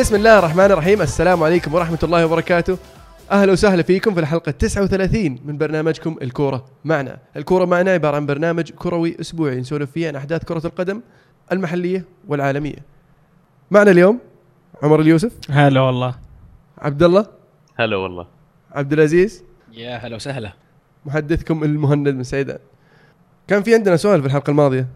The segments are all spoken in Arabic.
بسم الله الرحمن الرحيم. السلام عليكم ورحمة الله وبركاته. أهلا وسهلا فيكم في الحلقة 39 من برنامجكم الكورة معنا. الكورة معنا عبارة عن برنامج كروي أسبوعي نسولف فيه عن أحداث كرة القدم المحلية والعالمية. معنا اليوم عمر اليوسف. هلا والله. عبد الله هلا والله. عبد العزيز يا هلا وسهلا. محدثكم المهند من سعيدان كان في عندنا سؤال في الحلقة الماضية.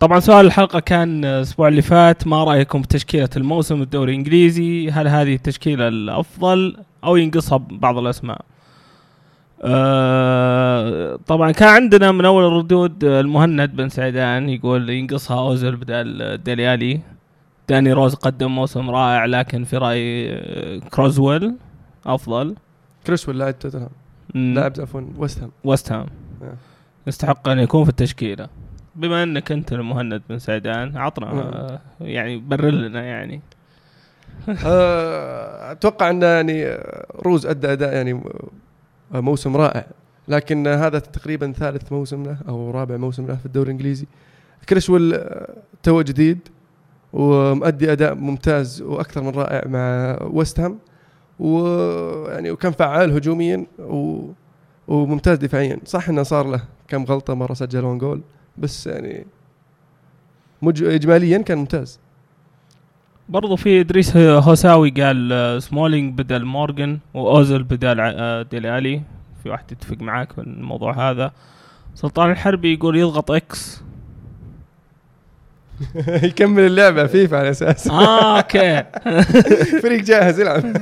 طبعا سؤال الحلقة كان الأسبوع اللي فات ما رأيكم بتشكيله الموسم الدوري الإنجليزي؟ هل هذه التشكيلة الأفضل أو ينقصها بعض الأسماء؟ آه طبعا كان عندنا من أول الردود المهند بن سعيدان يقول ينقصها اوزل بدل ديلي آلي. داني روز قدم موسم رائع لكن في رايي آه، كريسويل أفضل. كريسويل لاعب توتنهام. لاعب عفوا ويست هام. وست هام. آه. يستحق أن يكون في التشكيلة. بما انك انت المهند بن سعيدان عطنا نعم. يعني برر لنا يعني. آه، أتوقع أن يعني روز أدى أداء يعني موسم رائع لكن هذا تقريبا ثالث موسم له أو رابع موسم له في الدوري الإنجليزي. كريسويل آه، تو جديد ومؤدي أداء ممتاز وأكثر من رائع مع ويست هام ويعني وكان فعال هجوميا و وممتاز دفاعيا. صح إنه صار له كم غلطة مرة سجل جول بس يعني مج... اجماليا كان ممتاز. برضو في إدريس هوساوي قال آه، سمولينج بدل مورجان واوزل بدل آه، ديلي آلي في واحد يتفق معاك في الموضوع هذا. سلطان الحربي يقول يضغط X يكمل اللعبة فيفا على أساس. آه okay. فريق جاهز يلعب.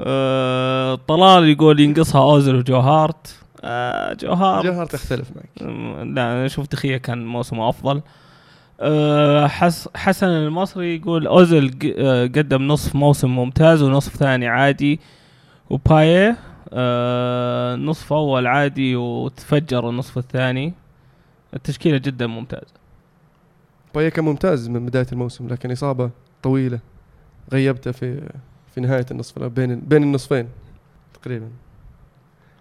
آه، طلال يقول ينقصها اوزل وجو هارت آه، جو هارت جو هارت تختلف معك. لا أنا شوف دي خيا كان موسمه أفضل. أه حس حسن المصري يقول اوزل أه، قدم نصف موسم ممتاز ونصف ثاني عادي. وباييه أه نصف أول عادي وتفجر النصف الثاني. التشكيلة جدا ممتازة. باييه كان ممتاز من بداية الموسم لكن إصابة طويلة غيبته في في نهاية النصف بين بين النصفين تقريبا.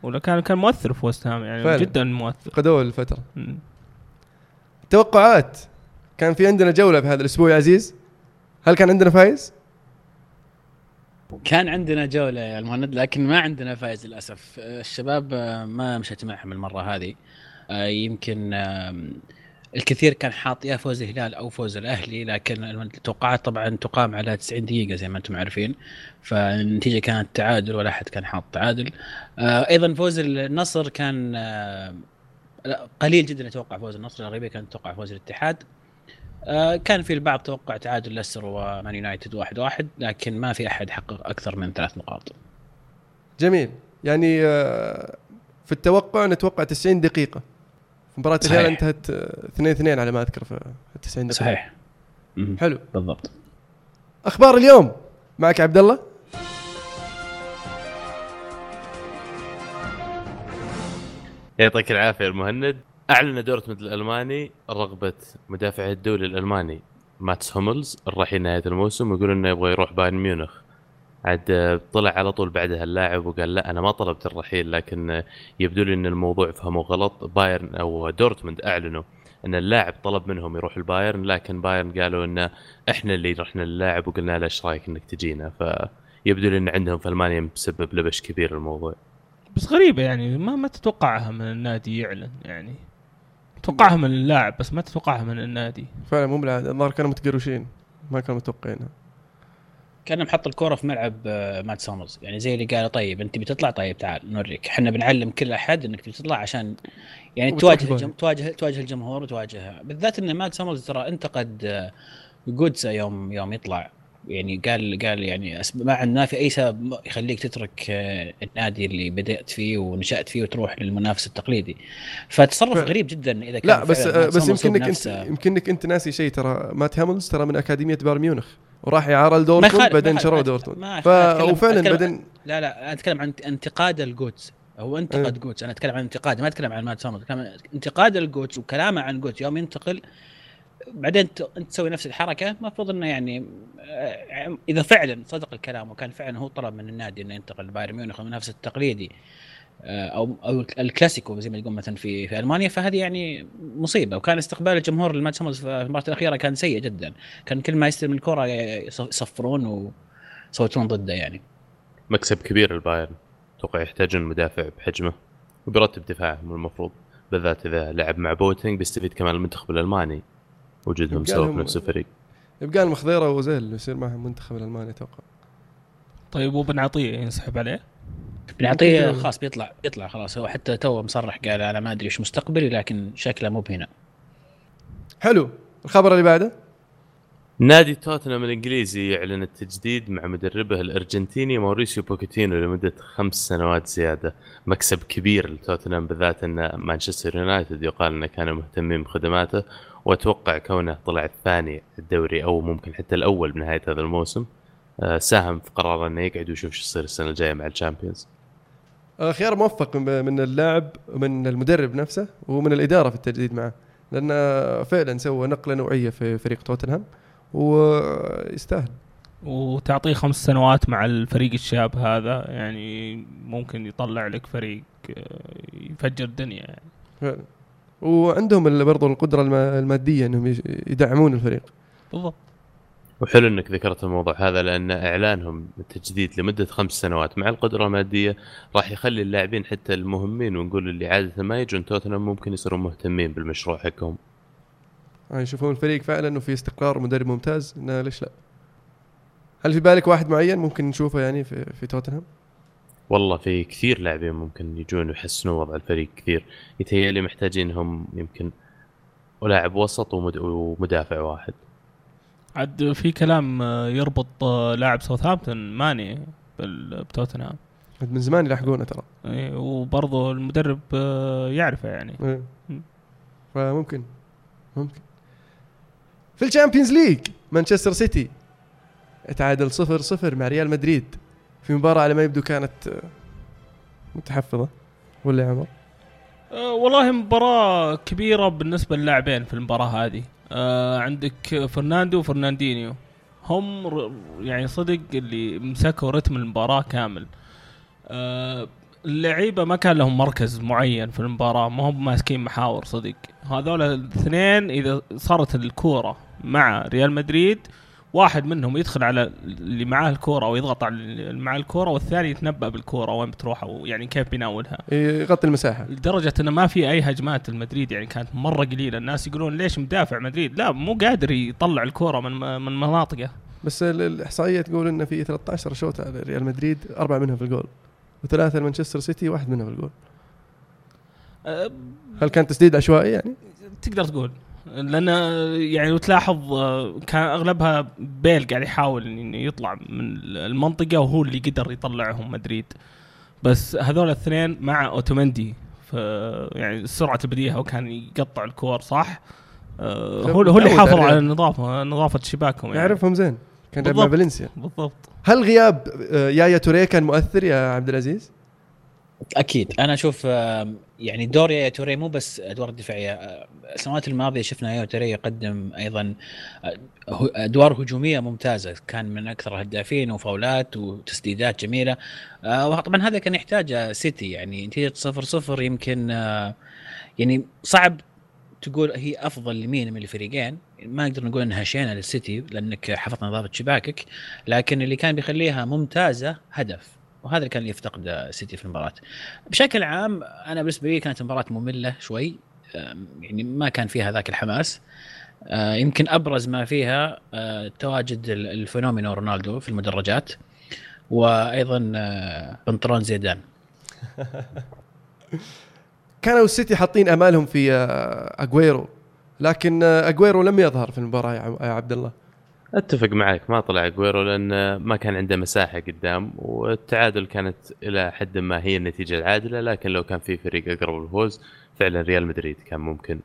ولا كان كان مؤثر في وست هام يعني فعلا. جدا مؤثر قدوه الفترة. توقعات كان في عندنا جولة في هذا الأسبوع يا عزيز هل كان عندنا فايز؟ كان عندنا جولة يا المهند لكن ما عندنا فايز للأسف الشباب آه، ما مشيت معهم المرة هذه آه، يمكن الكثير كان حاط يا فوز الهلال أو فوز الأهلي لكن التوقعات طبعا تقام على 90 دقيقة زي ما أنتم عارفين. فالنتيجة كانت تعادل ولا أحد كان حاط تعادل. آه، أيضا فوز النصر كان آه، قليل جدا يتوقع فوز النصر الغالبية كانت تتوقع فوز الاتحاد. آه، كان في البعض توقع تعادل ليستر ومان يونايتد واحد واحد لكن ما في أحد حقق أكثر من ثلاث نقاط. جميل. يعني في التوقع نتوقع 90 دقيقة. مباراة. الهلال انتهت 2 2 على ما أذكر في 90 دقيقة. صحيح. حلو. بالضبط. أخبار اليوم. معك عبد الله يعطيك العافية المهند. أعلن دورتموند الألماني رغبة مدافع الدولي الألماني ماتس هوملز الرحيل نهاية الموسم ويقول إنه يبغى يروح بايرن ميونخ. عاد طلع على طول بعدها اللاعب وقال لا أنا ما طلبت الرحيل لكن يبدو لي إن الموضوع فهموا غلط. بايرن أو دورتموند أعلنوا إن اللاعب طلب منهم يروح البايرن لكن بايرن قالوا انه إحنا اللي رحنا للاعب وقلنا له إيش رأيك إنك تجينا؟ فيبدو لي إن عندهم في ألمانيا مسبب لبش كبير الموضوع. بس غريبة يعني ما ما تتوقعها من النادي يعلن يعني. تتوقعها من اللاعب بس ما تتوقعها من النادي. فعلا مو بالعادة. الظاهر كانوا متقروشين ما كانوا متوقعينها. كان محط الكورة في ملعب آه، ماتس هوملز. يعني زي اللي قال طيب أنت بتطلع طيب تعال نوريك. إحنا بنعلم كل أحد إنك بتطلع عشان يعني تواجه. الجم... تواجه تواجه الجمهور وتواجه. بالذات إن ماتس هوملز ترى انتقد آه، جوتزه يوم يوم يطلع. يعني قال قال يعني ما عندنا في أي سبب يخليك تترك آه، النادي اللي بدأت فيه ونشأت فيه وتروح للمنافس التقليدي. فتصرف فعلا. غريب جدا إذا كان لا بس بس يمكنك أنت. يمكنك أنت ناسي شيء. ترى ماتس هوملز ترى من أكاديمية بايرن ميونخ وراح لدورتموند يخالف- بعدين شروا دورتموند ف وفعلا بعدين لا لا أنا أتكلم عن انتقاد الجوتزه. هو انتقد إيه. جوتزه. أنا أتكلم عن انتقاد ما أتكلم عن ماتس هوملز أتكلم عن انتقاد الجوتزه وكلامه عن جوتزه. يوم ينتقل بعدين ت- أنت تسوي نفس الحركة. المفروض إنه يعني آه، إذا فعلا صدق الكلام وكان فعلا هو طلب من النادي إنه ينتقل لبايرن ميونخ المنافس التقليدي أو أو الكلاسيكو زي ما يقول مثلا في في ألمانيا فهذه يعني مصيبة. وكان استقبال الجمهور لماتس هوملز في المباراة الأخيرة كان سيء جدا. كان كل ما يستلم الكرة يصفرون ويصوتون ضده يعني. مكسب كبير البايرن أتوقع يحتاجون مدافع بحجمه وبيرتب دفاعهم المفروض بالذات إذا لعب مع بواتينج بيستفيد كمان المنتخب الألماني. وجودهم سوا في نفس الفريق. يبقى لهم خضيرة وأوزيل يصير معهم المنتخب الألماني أتوقع. طيب وبن عطية ينسحب عليه؟ بن عطية ممكن- خلاص بيطلع بيطلع خلاص. هو حتى تو مصرح قال أنا ما أدري إيش مستقبلي لكن شكله مو بهنا. حلو. الخبر اللي بعده؟ نادي توتنهام الإنجليزي يعلن التجديد مع مدربه الأرجنتيني ماوريسيو بوكيتينو لمدة خمس سنوات زيادة، مكسب كبير لتوتنهام بالذات أن مانشستر يونايتد يقال أنه كانوا مهتمين بخدماته وأتوقع كونه طلع الثاني الدوري أو ممكن حتى الأول بنهاية هذا الموسم. ساهم في قرار إنه يقعد ويشوف شو يصير السنة الجاية مع الشامبيونز. آه، خيار موفق من من اللاعب ومن المدرب نفسه ومن الإدارة في التجديد معه. لأن فعلا سوى نقلة نوعية في فريق توتنهام ويستاهل. وتعطيه خمس سنوات مع الفريق الشاب هذا يعني ممكن يطلع لك فريق آه، يفجر الدنيا يعني. فعلا. وعندهم برضو القدرة الم- المادية إنهم يدعمون الفريق. بالضبط. وحلو إنك ذكرت الموضوع هذا لأن إعلانهم التجديد لمدة خمس سنوات مع القدرة المادية راح يخلي اللاعبين حتى المهمين ونقول اللي عادة ما يجون توتنهام ممكن يصيرون مهتمين بالمشروع حقهم. يعني يشوفون الفريق فعلا وفي استقرار مدرب ممتاز إنه ليش لا هل في بالك واحد معين ممكن نشوفه يعني في, في توتنهام؟ والله في كثير لاعبين ممكن يجون ويحسنوا وضع الفريق كثير يتهيألي محتاجينهم يمكن ولاعب وسط ومد... ومدافع واحد عاد في كلام آه، يربط آه، لاعب ساوثهامبتون ماني بتوتنهام من زمان يلحقونه ترى وبرضه المدرب آه، يعرفه يعني إيه. مم. فممكن ممكن في ال Champions League مانشستر سيتي تعادل صفر صفر مع ريال مدريد في مباراة على ما يبدو كانت متحفظة ولا يا عمر؟ آه، والله مباراة كبيرة بالنسبة للاعبين في المباراة هذه آه عندك فرناندو وفرناندينيو. هم يعني صدق اللي مسكوا رتم المباراة كامل. آه اللعيبة ما كان لهم مركز معين في المباراة ما هم ماسكين محاور صدق. هذول الاثنين إذا صارت الكورة مع ريال مدريد واحد منهم يدخل على اللي معاه الكورة ويضغط على اللي معاه الكورة والثاني يتنبأ بالكورة وين بتروح أو يعني كيف بيناولها يغطي المساحة لدرجة إنه ما في أي هجمات المدريد يعني كانت مرة قليلة، الناس يقولون ليش مدافع مدريد؟ لا مو قادر يطلع الكورة من من مناطقه. بس ال- الإحصائية تقول إن في 13 shot على ريال مدريد أربعة منهم في الجول وثلاثة لمانشستر سيتي واحد منهم في الجول أه، هل كان تسديد عشوائي يعني؟ تقدر تقول لأن يعني لو تلاحظ كان أغلبها بيل قاعد يحاول إنه يطلع من المنطقة وهو اللي قدر يطلعهم مدريد. بس هذول الاثنين مع اوتومندي يعني سرعة البديهة وكان يقطع الكور صح. أه، هو هو اللي حافظ على. نظافة نظافة شباكهم يعني. يعرفهم زين كان مع. فالنسيا بالضبط هل غياب آه، يايا توريه كان مؤثر يا عبد العزيز؟ أكيد أنا أشوف يعني دور يا توري مو بس أدوار الدفاعيه السنوات الماضية شفنا يا توري يقدم أيضا آه، أدوار هجومية ممتازة كان من أكثر الهدافين وفاولات وتسديدات جميلة. آه، وطبعا هذا كان يحتاجه سيتي يعني نتيجه صفر صفر يمكن آه، يعني صعب تقول هي أفضل لمين من الفريقين. ما نقدر نقول إنها شينة للسيتي لأنك حفظت نظافة شباكك لكن اللي كان بيخليها ممتازة هدف. وهذا اللي كان يفتقد سيتي في المباراة. بشكل عام أنا بالنسبة لي كانت مباراه مملة شوي. أم، يعني ما كان فيها ذاك الحماس. أه، يمكن أبرز ما فيها أه، تواجد ال- الفينومينو رونالدو في المدرجات وأيضا بنطلون زيدان. كانوا السيتي حاطين أمالهم في آه، اجويرو لكن آه، اجويرو لم يظهر في المباراة يا عبد الله. أتفق معك ما طلع اجويرو لأن ما كان عنده مساحة قدام والتعادل كانت إلى حد ما هي النتيجة العادلة لكن لو كان في فريق أقرب للفوز فعلا ريال مدريد كان ممكن.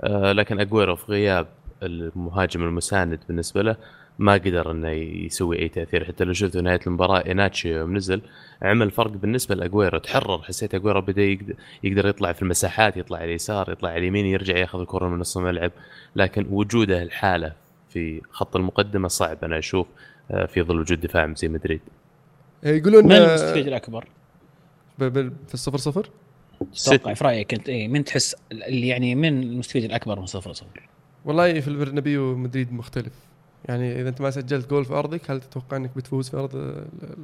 آه لكن اجويرو في غياب المهاجم المساند بالنسبة له ما قدر إنه يسوي أي تأثير. حتى لو شفت نهاية المباراة ايهيناتشو يوم نزل عمل فرق بالنسبة لاجويرو تحرر حسيت اجويرو بدأ يقدر يطلع في المساحات يطلع على اليسار يطلع على اليمين يرجع يأخذ الكرة من نص الملعب لكن وجوده الحالة في خط المقدمة صعب أنا أشوف آه، في ظل وجود دفاع زي مدريد آه، يقولون من آه، المستفيد الأكبر؟ في الصفر صفر تتوقع سيتي في رايك انت إيه من تحس اللي يعني من المستفيد الأكبر من صفر صفر؟ والله في البرنابيو مدريد مختلف يعني إذا أنت ما سجلت جول في أرضك هل تتوقع إنك بتفوز في أرض ال- ال-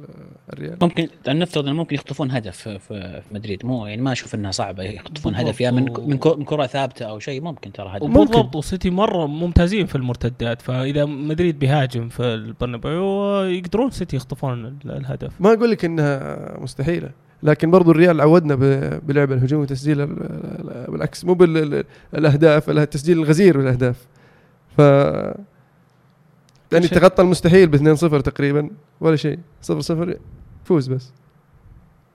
الريال؟ ممكن نفترض إنه ممكن يخطفون هدف في, مدريد مو يعني ما أشوف إنها صعبة يخطفون. هدف يا من من كو- من كرة ثابتة أو شيء ممكن ترى هدف ممكن. بالضبط وسيتي مرة ممتازين في المرتدات فإذا مدريد بيهاجم في البرنابيو يقدرون سيتي يخطفون ال- الهدف ما أقول لك إنها مستحيلة لكن برضو الريال عودنا ب- بلعب الهجوم وتسجيل ال- ال- بالعكس مو بالاهداف التسجيل الغزير بالأهداف ف يعني. تغطى المستحيل ب 2-0 تقريبا ولا شيء. 0-0 فوز بس.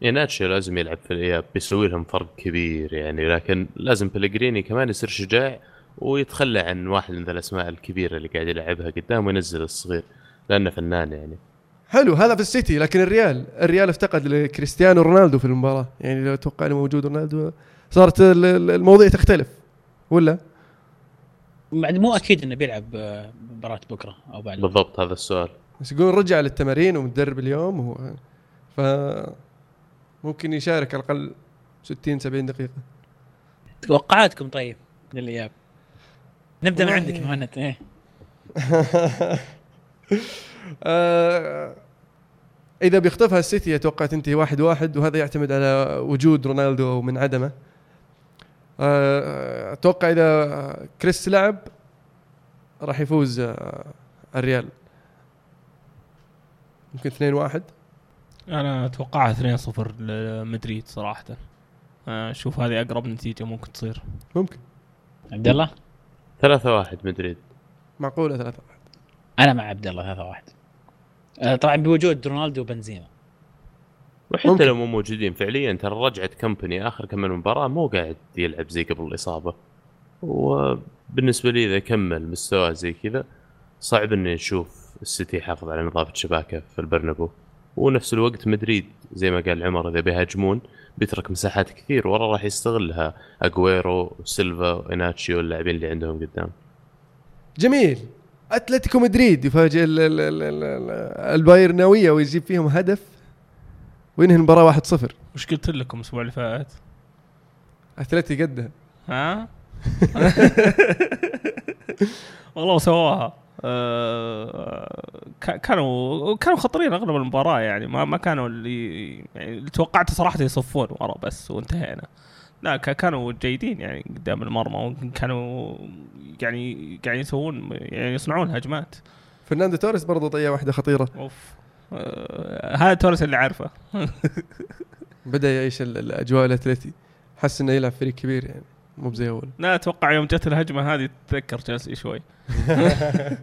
يناتشو لازم يلعب في الاياب بيسوي لهم فرق كبير يعني لكن لازم بلغريني كمان يصير شجاع ويتخلى عن واحد من الأسماء الكبيرة اللي قاعد يلعبها قدام وينزل الصغير لأنه فنان يعني. حلو هذا في السيتي لكن الريال الريال افتقد لكريستيانو رونالدو في المباراة. يعني لو أتوقع إنه موجود رونالدو صارت ال- ال- المواضيع تختلف ولا؟ مو أكيد إنه بيلعب آه، مباراة بكرة أو بعد. بالضبط هذا السؤال. بس يقولون رجع للتمارين ومتدرب اليوم وهو ف ممكن يشارك على الأقل 60 70 دقيقة. توقعاتكم طيب للإياب؟ نبدأ من عندك مهند. إيه. آه، إذا بيخطفها السيتي أتوقع تنتهي واحد واحد وهذا يعتمد على وجود رونالدو أو من عدمه. أتوقع إذا كريس لعب راح يفوز آه، الريال. يمكن 2 1 أنا أتوقعها 2-0 لمدريد صراحة. أشوف هذه أقرب نتيجة ممكن تصير. ممكن. عبد الله؟ 3 1 مدريد. معقولة 3 1 أنا مع عبد الله هذا واحد. آه، طبعا بوجود رونالدو وبنزيما. وحتى ممكن. لو مو موجودين فعليا ترى رجعت كمباني آخر كم من مباراة مو قاعد يلعب زي قبل الإصابة. وبالنسبة لي إذا كمل مستواه زي كذا صعب إني نشوف السيتي يحافظ على نظافة شباكه في البرنابو. ونفس الوقت مدريد زي ما قال عمر إذا بيهاجمون بيترك مساحات كثير ورا راح يستغلها اجويرو سيلفا وايهيناتشو اللاعبين اللي عندهم قدام. جميل. أتلتيكو مدريد يفاجئ ال- ال- ال- ال- البايرناوية ويجيب فيهم هدف وينهي المباراة 1-0 وش قلت لكم الأسبوع اللي فات؟ أتلتي قدها. ها؟ والله سواها. كا- كانوا كانوا خطرين أغلب المباراة يعني. ما ما كانوا اللي يعني اللي توقعت صراحة يصفون ورا بس وانتهينا. لا كا- كانوا جيدين يعني قدام المرمى. وكانوا يعني قاعدين يسوون يعني يصنعون هجمات. فرناندو توريس برضو ضيع واحدة خطيرة. أوف. هذا توريس اللي عارفه بدأ يعيش ال- الأجواء الأتلتي. حس إنه يلعب فريق كبير يعني مو بزي أول. لا أتوقع يوم جت الهجمة هذه تذكر تشيلسي شوي.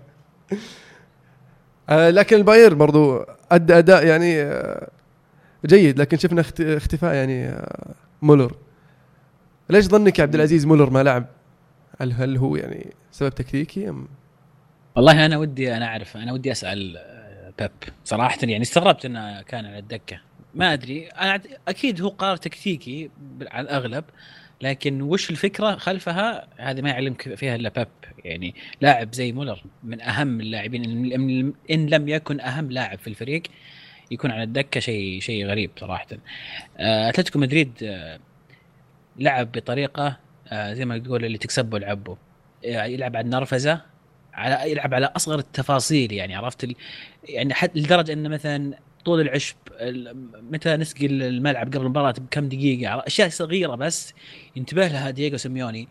آه لكن الباير برضو ادى أداء يعني آه جيد. لكن شفنا اخت- اختفاء يعني آه مولر. ليش ظنك يا عبد العزيز مولر ما لعب؟ هل هل هو يعني سبب تكتيكي أم؟ والله أنا ودي أنا أعرف أنا ودي أسأل آه، بيب. صراحة يعني استغربت إنه كان على الدكة. ما أدري. أكيد هو قرار تكتيكي على الأغلب لكن وش الفكرة خلفها؟ هذه ما يعلمك فيها إلا بيب. يعني لاعب زي مولر من أهم اللاعبين. إن لم يكن أهم لاعب في الفريق يكون على الدكة شيء شيء غريب صراحة. آه، أتلتيكو مدريد آه، لعب بطريقة آه، زي ما تقول اللي تكسبه العبه آه، يلعب على النرفزه على يلعب على أصغر التفاصيل يعني عرفت. يعني حتى لدرجة إنه مثلا طول العشب ال- متى نسقي الملعب قبل المباراة بكم دقيقة أشياء صغيرة بس ينتبه لها دييغو سيميوني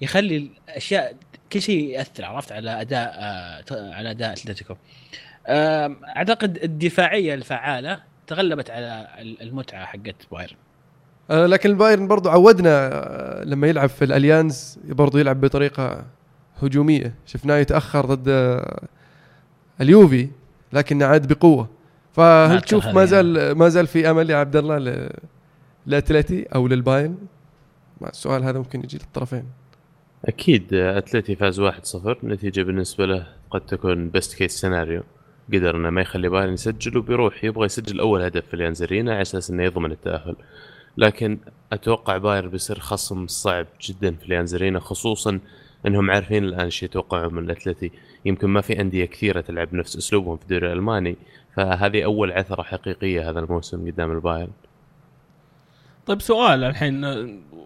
يخلي الاشياء كل شيء يأثر عرفت على أداء آه، على أداء أتلتيكو أعتقد الدفاعية الفعالة تغلبت على ال- المتعة حقت بايرن آه لكن البايرن برضو عودنا آه لما يلعب في الأليانز برضو يلعب بطريقة هجومية. شفناه يتأخر ضد آه اليوفي لكن عاد بقوة. فهل تشوف ما زال ما زال في أمل يا عبد الله لأتلتي أو للبايرن؟ ما السؤال هذا ممكن يجي للطرفين. أكيد أتلتي فاز 1-0 نتيجة بالنسبة له قد تكون best case scenario قدر انه ما يخلي بايرن يسجل وبيروح يبغى يسجل أول هدف في اليانز ارينا على أساس إنه يضمن التأهل. لكن أتوقع بايرن بيصير خصم صعب جدا في اليانز ارينا خصوصا إنهم عارفين الآن إيش يتوقعوا من الأتلتي يمكن ما في أندية كثيرة تلعب نفس أسلوبهم في الدوري الألماني فهذه أول عثرة حقيقية هذا الموسم قدام البايرن طيب سؤال الحين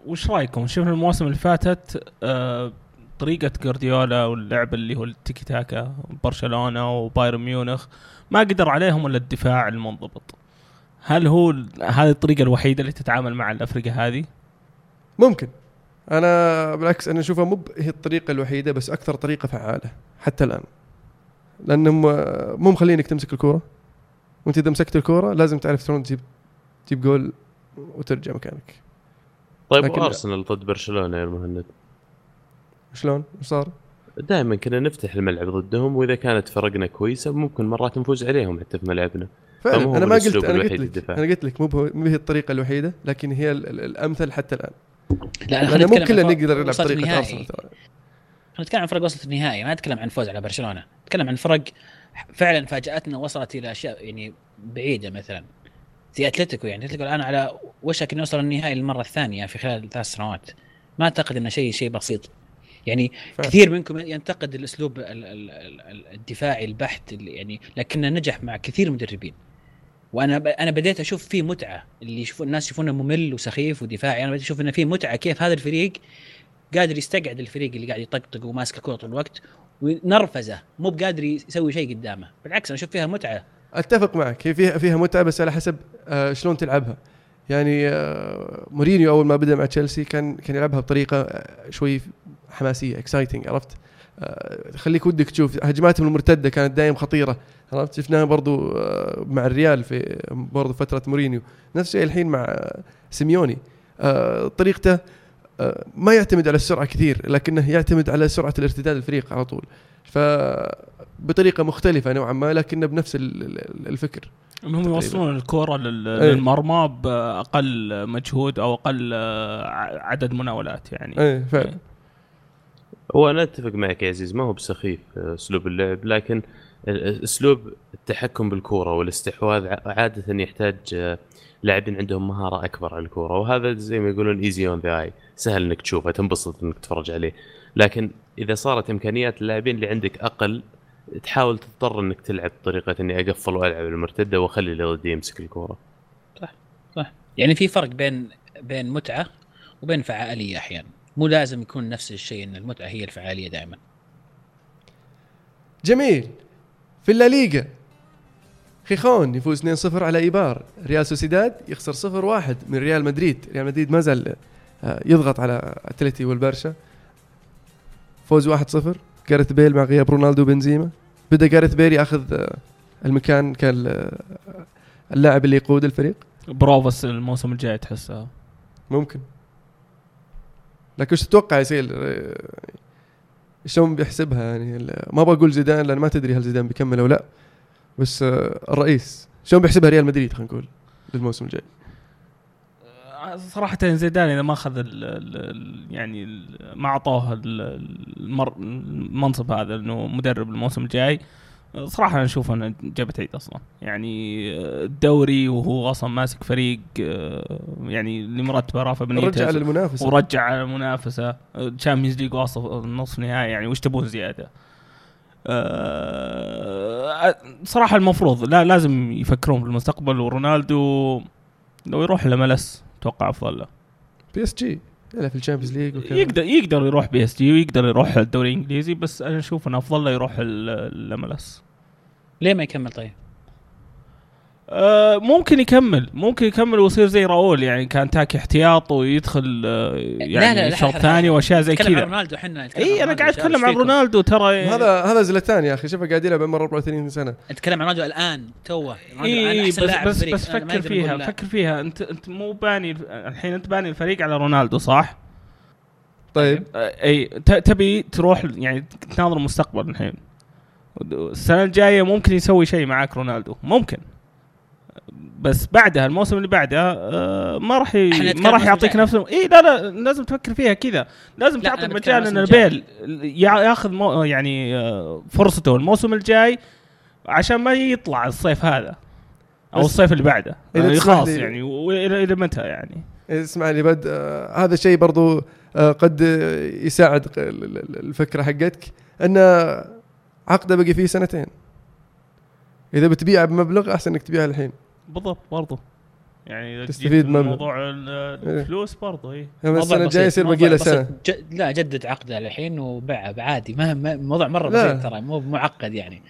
وش رأيكم؟ شفنا المواسم اللي فاتت آه، طريقة جوارديولا واللعب اللي هو التيكي تاكا برشلونة وبايرن ميونخ ما قدر عليهم الا الدفاع المنضبط. هل هو هذه الطريقة الوحيدة اللي تتعامل مع الافرقة هذه؟ ممكن أنا بالعكس أنا أشوفها مو هي الطريقة الوحيدة بس أكثر طريقة فعالة حتى الآن. آه، مو مخلينك تمسك الكورة. وأنت إذا مسكت الكورة لازم تعرف شلون تجيب تجيب جول وترجع مكانك. طيب وأرسنال ضد برشلونة يا مهند شلون؟ وش صار؟ دائما كنا نفتح الملعب ضدهم وإذا كانت فرقنا كويسة ممكن مرات نفوز عليهم حتى في ملعبنا. فعلا. أنا ما قلت أنا قلت لك. أنا قلت لك مو هي الطريقة الوحيدة لكن هي ال- ال- الأمثل حتى الآن. لا لأن خلينا مو كلنا نقدر نلعب وصلت طريقه النهائي. ارسنال خلينا نتكلم عن فرق وصلت النهائي ما نتكلم عن فوز على برشلونة. نتكلم عن فرق فعلا فاجأتنا وصلت إلى أشياء يعني بعيدة مثلا. زي أتلتيكو يعني أتلتيكو الآن على وشك إنه يوصل النهائي للمرة الثانية في خلال ثلاث سنوات. ما أعتقد إنه شيء شيء بسيط. يعني فعلا. كثير منكم ينتقد الأسلوب ال- ال- ال- الدفاعي البحت اللي يعني لكنه نجح مع كثير مدربين. وأنا ب... أنا بديت أشوف فيه متعة اللي يشوفون الناس يشوفونه ممل وسخيف ودفاعي. أنا بديت أشوف إنه فيه متعة كيف هذا الفريق قادر يستقعد الفريق اللي قاعد يطقطق وماسك الكرة طول الوقت ونرفزه مو بقادر يسوي شيء قدامه. بالعكس أنا أشوف فيها متعة. أتفق معك. هي فيها فيها متعة بس على حسب آه شلون تلعبها. يعني آه مورينيو أول ما بدأ مع تشيلسي كان كان يلعبها بطريقة آه شوي حماسية exciting عرفت؟ آه تخليك ودك تشوف هجماتهم المرتدة كانت دائما خطيرة عرفت؟ شفناها برضو آه مع الريال في برضو فترة مورينيو. نفس الشيء الحين مع سيميوني. آه طريقته ما يعتمد على السرعة كثير لكنه يعتمد على سرعة الارتداد الفريق على طول. ف بطريقة مختلفة نوعا ما لكنه بنفس ال- ال- الفكر. انهم. يوصلون لل- إيه. للمرمى بأقل مجهود أو أقل عدد مناولات يعني. إيه فعلا. هو أنا أتفق معك يا عزيز ما هو بسخيف آه، أسلوب اللعب لكن أسلوب التحكم بالكورة والاستحواذ عادة يحتاج آه، لاعبين عندهم مهارة أكبر على الكورة وهذا زي ما يقولون easy on the eye سهل إنك تشوفه تنبسط إنك تتفرج عليه. لكن إذا صارت إمكانيات اللاعبين اللي عندك أقل تحاول تضطر إنك تلعب بطريقة إني أقفل وألعب المرتدة وأخلي اللي ضدي يمسك الكورة. صح. يعني في فرق بين بين متعة وبين فعالية أحيانا. مو لازم يكون نفس الشيء إن المتعة هي الفعالية دائما. جميل. في الليغا خيخون يفوز 2-0 على إيبار. ريال سوسيداد يخسر 0-1 من ريال مدريد. ريال مدريد ما زال آه، يضغط على أتلتي والبرشا. فوز 1-0 جاريث بيل مع غياب رونالدو وبنزيما. بدأ جاريث بيل يأخذ آه، المكان كان آه، اللاعب اللي يقود الفريق. بروفة الموسم الجاي تحسها ممكن. لكن وش تتوقع يصير؟ آه، شلون بيحسبها يعني؟ ما بقول زيدان لأن ما تدري هل زيدان بيكمل أو لا. بس آه، الرئيس شلون بيحسبها ريال مدريد؟ خلينا نقول للموسم الجاي. صراحة زيدان إذا ما أخذ ال- ال- ال- يعني ما أعطوه المنصب هذا إنه مدرب الموسم الجاي صراحة أنا أشوف انه جابت عيد أصلا. يعني الدوري وهو أصلا ماسك فريق آه، يعني اللي مرتبه رافا رجع بنيتز للمنافسة. ورجع على المنافسه Champions League واصل نصف نهائي. يعني وش تبون زيادة؟ أه صراحة المفروض لا لازم يفكرون في المستقبل. ورونالدو لو يروح ل MLS أتوقع أفضل له. PSG. يلعب في ال Champions League يقدر يقدر يروح PSG ويقدر يروح الدوري الإنجليزي بس أنا أشوف انه أفضل له يروح ال MLS ليه ما يكمل طيب؟ أه ممكن يكمل ممكن يكمل ويصير زي راؤول يعني كان تاكي احتياط ويدخل أه يعني لا، لا، شوط ثاني لا. وأشياء زي نتكلم عن كذا رونالدو إحنا إي أنا قاعد أتكلم عن رونالدو ترى هذا هذا زلتان يا أخي شوفه قاعد يلعب عمره 34 سنة نتكلم عن رونالدو الآن توه إي بس بس. بس فكر فيها. فكر فيها انت أنت مو باني الحين أنت باني الفريق على رونالدو صح؟ طيب آه، إي ت- تبي تروح يعني تناظر المستقبل الحين السنة الجاية ممكن يسوي شيء معاك رونالدو. ممكن. بس بعدها الموسم اللي بعده آه، ما راح ي... ما راح يعطيك. نفسه. اي لا لا لازم تفكر فيها كذا. لازم لا، تعطي مجال إن. البيل يا- ياخذ مو يعني آه، فرصته. الموسم الجاي عشان ما يطلع الصيف هذا أو بس الصيف اللي بعده. إذا يعني خلاص يعني والى إلى متى يعني؟ اسمع لي بد آه هذا الشيء برضو آه قد آه، يساعد ق- ال- ال- الفكرة حقتك. إن عقده بقي فيه سنتين. إذا بتبيعه بمبلغ أحسن إنك تبيعه الحين. بالضبط برضو. يعني تستفيد مبلغ. موضوع ال- الفلوس برضه اي يعني السنة الجاية يصير باقي له. سنة. ج... لا جدد عقده الحين وباع عادي ما ما- موضوع مرة. بسيط ترى مو معقد يعني.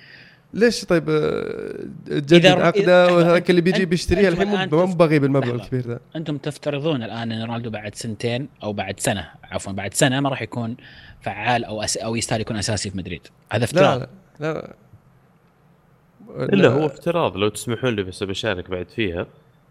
ليش طيب آه، تجدد إذا- عقده وهذاك اللي بيجي بيشتريها الحين الآن مو- مو تف- باغي بالمبلغ لحظة. الكبير ذا أنتم تفترضون الآن إن رونالدو بعد سنتين أو بعد سنة عفوا بعد سنة ما راح يكون فعال أو أس... أو يستاهل يكون أساسي في مدريد. هذا لا افتراض. لا لا, لا. الا هو افتراض لو تسمحون لي بس بشارك بعد فيها.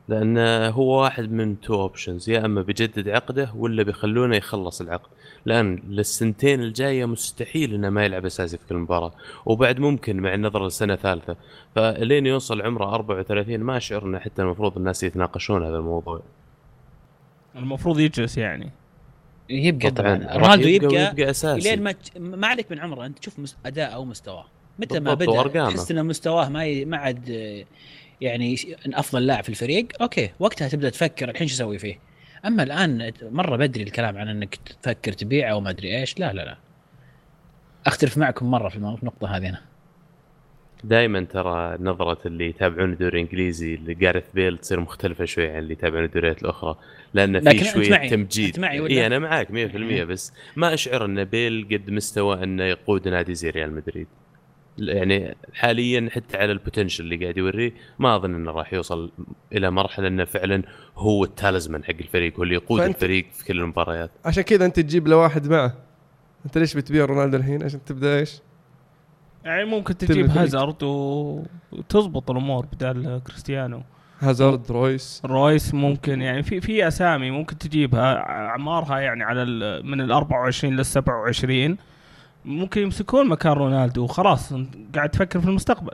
لأن هو واحد من two options يا أما بيجدد عقده ولا بيخلونه يخلص العقد. لأن للسنتين الجاية مستحيل إنه ما يلعب أساسي في كل مباراة وبعد ممكن مع النظر لسنة ثالثة. فلين يوصل عمره 34 ما اشعر انه حتى المفروض الناس يتناقشون هذا الموضوع. المفروض يجلس يعني. يبقى طبعا رونالدو يبقى يبقى ويبقى أساسي. لين ما ما عليك من عمره أنت تشوف مس- اداء أو مستواه متى ما بدأ. تحس ان مستواه ما ي... ما عاد يعني أفضل لاعب في الفريق أوكي وقتها تبدأ تفكر الحين شو أسوي فيه؟ أما الآن مرة بدري الكلام عن إنك تفكر تبيعه أو ما أدري إيش لا لا لا. أختلف معكم مرة في النقطة هذه أنا. دائما ترى نظرة اللي يتابعون الدوري الإنجليزي لجاريث بيل تصير مختلفة شوي عن اللي يتابعون الدوريات الأخرى لأن في شوية معي- تمجيد. أنت معي ولا؟ إي أنا معاك 100% بس ما أشعر إن بيل قد مستوى إنه يقود نادي زي ريال مدريد. يعني حاليا حتى على البوتنشل اللي قاعد يوريه ما أظن إنه راح يوصل إلى مرحلة إنه فعلا هو التالزمن حق الفريق هو اللي يقود فأنت- الفريق في كل المباريات. عشان كذا أنت تجيب له واحد معه. أنت ليش بتبيع رونالدو الحين؟ عشان تبدأ إيش؟ يعني ممكن تجيب. هازارد و- وتزبط الأمور بدال كريستيانو هازارد رويس. رويس ممكن يعني في في أسامي ممكن تجيبها. أعمارها يعني على ال- من ال 24 لل 27 ممكن يمسكون مكان رونالدو وخلاص انت قاعد تفكر في المستقبل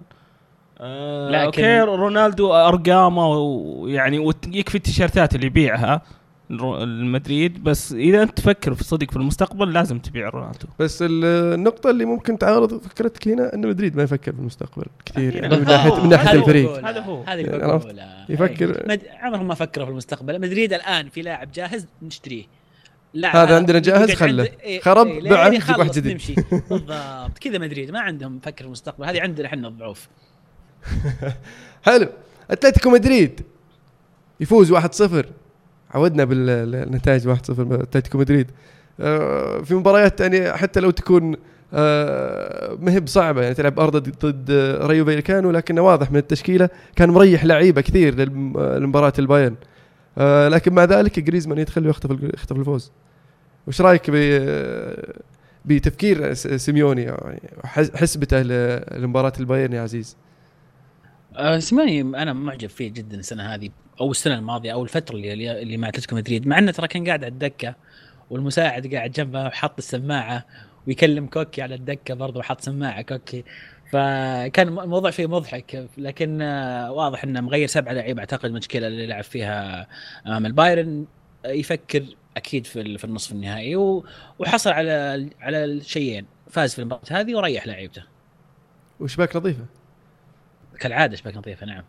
آه لكن- أوكي رونالدو ارقامه ويعني يكفي التيشيرتات اللي يبيعها الرو- المدريد بس إذا أنت تفكر في صدق في المستقبل لازم تبيع رونالدو بس ال- النقطة اللي ممكن تعارض فكرتك هنا إن مدريد ما يفكر في المستقبل كثير يعني من. ناحية من ناحية هذا هو. الفريق هذا هو. هذا اللي يعني يفكر- إيه. مد... عمرهم ما فكروا في المستقبل مدريد الآن في لاعب جاهز نشتريه لاعب هذا عندنا جاهز؟ خله. عنده- إيه، خرب، إيه، باعه، يجيب واحد جديد. نمشي. بالضبط. كذا مدريد ما عندهم فكر في المستقبل. هذه عندنا إحنا الضعوف. حلو. أتلتيكو مدريد يفوز 1-0 عودنا بالنتائج 1-0 أتلتيكو مدريد. آه، في مباريات يعني حتى لو تكون آه، مهب صعبه يعني تلعب أرض ضد- رايو فايكانو لكنه واضح من التشكيلة. كان مريح لعيبة كثير لمباراة البايرن. آه، لكن مع ذلك جريزمان يدخل ويخطف يخطف الفوز. وش رأيك بتفكير سيميوني؟ يعني حس- حسبته لمباراة البايرن يا عزيز. آه، سيميوني أنا معجب فيه جدا السنة هذه أو السنة الماضية أو الفترة اللي اللي مع أتلتيكو مدريد. مع إنه ترى كان قاعد على الدكة والمساعد قاعد جنبه وحط السماعة ويكلم كوكي على الدكة برضه وحط سماعة كوكي. فكان الموضوع فيه مضحك لكن آه، واضح إنه مغير سبعه لعيبة أعتقد مشكلة اللي لعب فيها أمام البايرن. آه، يفكر أكيد في في النصف النهائي وحصل على على الشيئين فاز في المباراة هذه وريح لعيبته. وشباك نظيفه كالعادة شباك نظيفه نعم.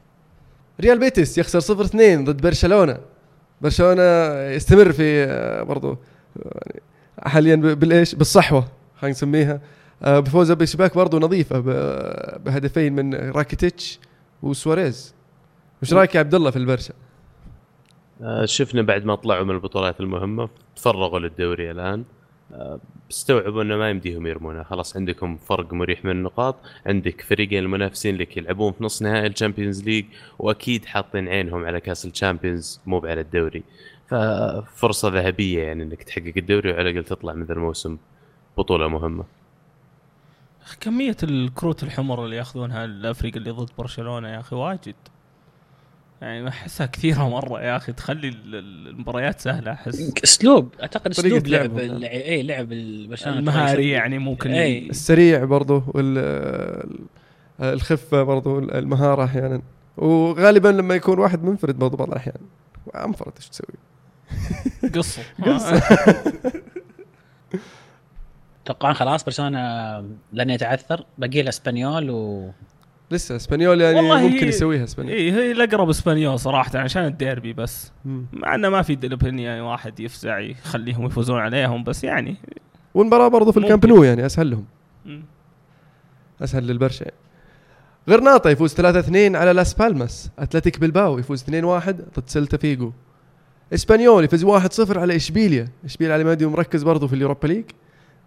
ريال بيتيس يخسر 0 2 ضد برشلونة. برشلونة يستمر في آه، برضو يعني حاليا بالإيش؟ بالصحوة خلينا نسميها. بفوزه بشباك برضو نظيفة ب- بهدفين من راكيتيتش وسواريز. وش رأيك يا عبد الله في البرشا؟ آه، شفنا بعد ما طلعوا من البطولات المهمة تفرغوا للدوري الآن. آه، استوعبوا إنه ما يمديهم يرمونها خلاص عندكم فرق مريح من النقاط عندك فريقين المنافسين لك يلعبون في نص نهائي ال Champions League وأكيد حاطين عينهم على كأس ال Champions مو على الدوري. ففرصة ذهبية يعني إنك تحقق الدوري وعلى الأقل تطلع من ذا الموسم بطولة مهمة. كمية الكروت الحمر اللي ياخذونها الافريقيا اللي ضد برشلونة يا أخي واجد. يعني أحسها كثيرة مرة يا أخي تخلي ال- ال- المباريات سهلة أحس. أسلوب أعتقد أسلوب لعب اي لعب برشلونه المهاري يعني ممكن إي. السريع برضو وال آه، الخفة برضو المهارة أحيانا. وغالبا لما يكون واحد منفرد برضو بعض الاحيان انفرد إيش تسوي؟ قصة. توقعون خلاص برشلونة لن يتعثر باقي له اسبانيول و لسه اسبانيول يعني والله ممكن هي- يسويها اسبانيول اي هي الأقرب اسبانيول صراحة عشان الديربي بس مم. مع إنه ما في دلبنيا يعني واحد يفزع يخليهم يفوزون عليهم بس يعني والمباراة برضو في. الكامب نو يعني أسهل لهم مم. أسهل للبرشا يعني. غرناطة يفوز 3 2 على لاس بالماس أتلتيك بلباو يفوز 2 1 ضد سيلتا فيغو إسبانيول يفوز 1 0 على إشبيليا إشبيليا على ماديو مركز برضه في ال Europa League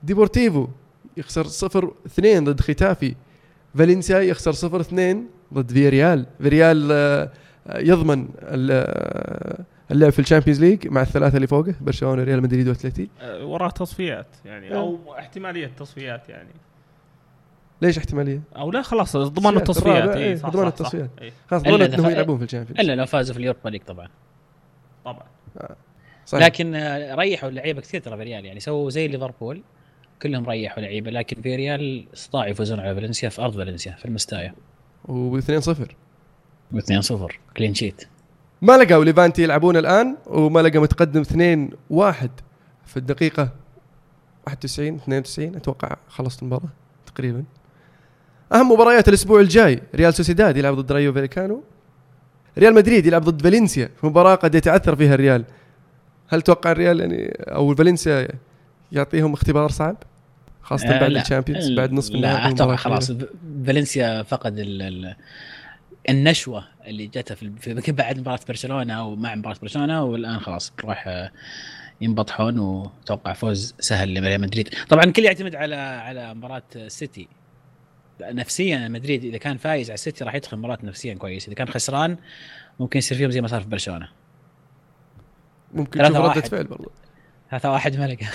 ديبورتيفو يخسر 0 2 ضد ختافي. فالنسيا يخسر 0 2 ضد فياريال فياريال آه، يضمن ال- آه، اللعب في ال Champions League مع الثلاثة اللي فوقه برشلونة ريال مدريد وأتلتي آه، وراه تصفيات يعني أو احتمالية تصفيات يعني. ليش احتمالية؟ أو لا خلاص تصفيات التصفيات اي إيه، صح صح. التصفيات. إيه، خلاص إذا إنهم يلعبون في ال Champions إلا لو فازوا في ال Europa League طبعا. طبعا. صحيح. لكن آه، ريحوا اللعيبه كثير ترى فياريال يعني. سووا زي ليفربول. كلهم ريحوا لعيبة لكن فياريال استطاعوا يفوزون على فالنسيا في أرض فالنسيا في الميستايا و 2 0 و2-0 clean sheet ملقا وليفانتي يلعبون الآن وملقا متقدم 2 1 في الدقيقة 91 92 أتوقع خلصت المباراة تقريبا. أهم مباريات الأسبوع الجاي ريال سوسيداد يلعب ضد رايو فايكانو ريال مدريد يلعب ضد فالنسيا في مباراة قد يتعثر فيها الريال. هل تتوقع الريال يعني أو فالنسيا يعطيهم اختبار صعب؟ خاصة آه، بعد. ال Champions بعد نصف النهائي أتوقع خلاص فالنسيا فقد ال ال النشوة اللي جته في بعد مباراة برشلونة أو مع مباراة برشلونة والآن خلاص راح آه، ينبطحون وتوقع فوز سهل لريال مدريد. طبعا الكل يعتمد على على مباراة السيتي نفسيا مدريد إذا كان فايز على السيتي راح يدخل مباراة نفسيا كويس. إذا كان خسران ممكن يصير فيهم زي ما صار في برشلونة. ممكن ثلاثة واحد. فعل برضو. 3 1 ملقا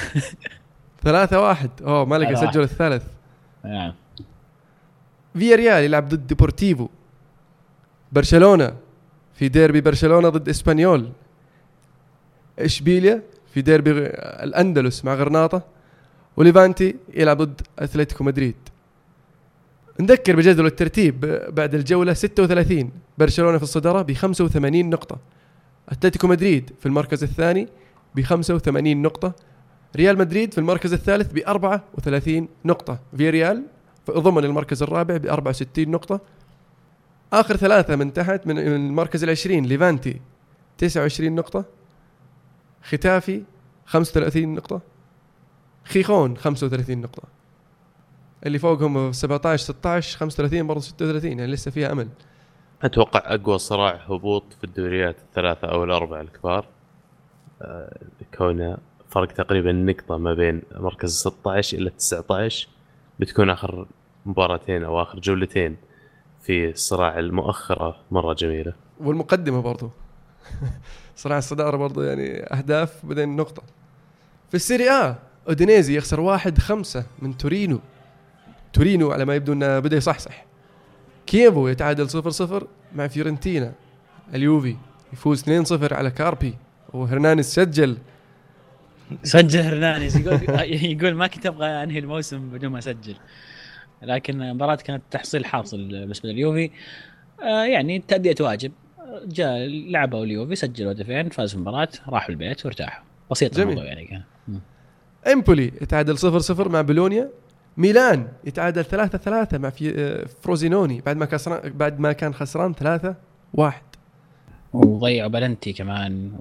ثلاثة واحد. أوه ملقا سجل الثالث. نعم. فياريال يلعب ضد ديبورتيفو. برشلونة في ديربي برشلونة ضد إسبانيول. إشبيليا في ديربي الأندلس مع غرناطة. وليفانتي يلعب ضد أتلتيكو مدريد. نذكر بجدول الترتيب بعد الجولة 36 برشلونة في الصدارة ب 85 نقطة. أتلتيكو مدريد في المركز الثاني ب 85 نقطة. ريال مدريد في المركز الثالث ب 34 نقطة. في ريال ضمن المركز الرابع ب 64 نقطة. آخر ثلاثة من تحت من المركز العشرين ليفانتي 29 نقطة. ختافي 35 نقطة. خيخون 35 نقطة. اللي فوقهم 17 16 35 برضه 36 يعني لسه فيها أمل. أتوقع أقوى صراع هبوط في الدوريات الثلاثة أو الأربعة الكبار آه، كونه فرق تقريبا نقطة ما بين مركز 16 إلى 19 بتكون آخر مباراتين أو آخر جولتين في الصراع المؤخرة مرة جميلة. والمقدمة برضو. صراع الصدارة برضو يعني أهداف بعدين نقطة. في السيري آ أودينيزي يخسر واحد خمسة من تورينو. تورينو على ما يبدو أنه بدأ يصحصح. كييفو يتعادل صفر صفر مع فيورنتينا. اليوفي يفوز 2-0 على كاربي. وهرنانيز سجل سجل هرنانيز يقول يقول ما كنت أبغى أنهي الموسم بدون ما أسجل. لكن المباراة كانت تحصيل حاصل بالنسبة لليوفي آه يعني تأدية واجب. جاء لعبوا اليوفي سجلوا هدفين فازوا في المباراة راحوا البيت وارتاحوا. بسيط جميل. الموضوع يعني كان. إمبولي يتعادل 0-0 مع بولونيا. ميلان يتعادل 3-3 مع في آه، فروزينوني بعد ما كسران بعد ما كان خسران 3-1 وضيعوا بلنتي كمان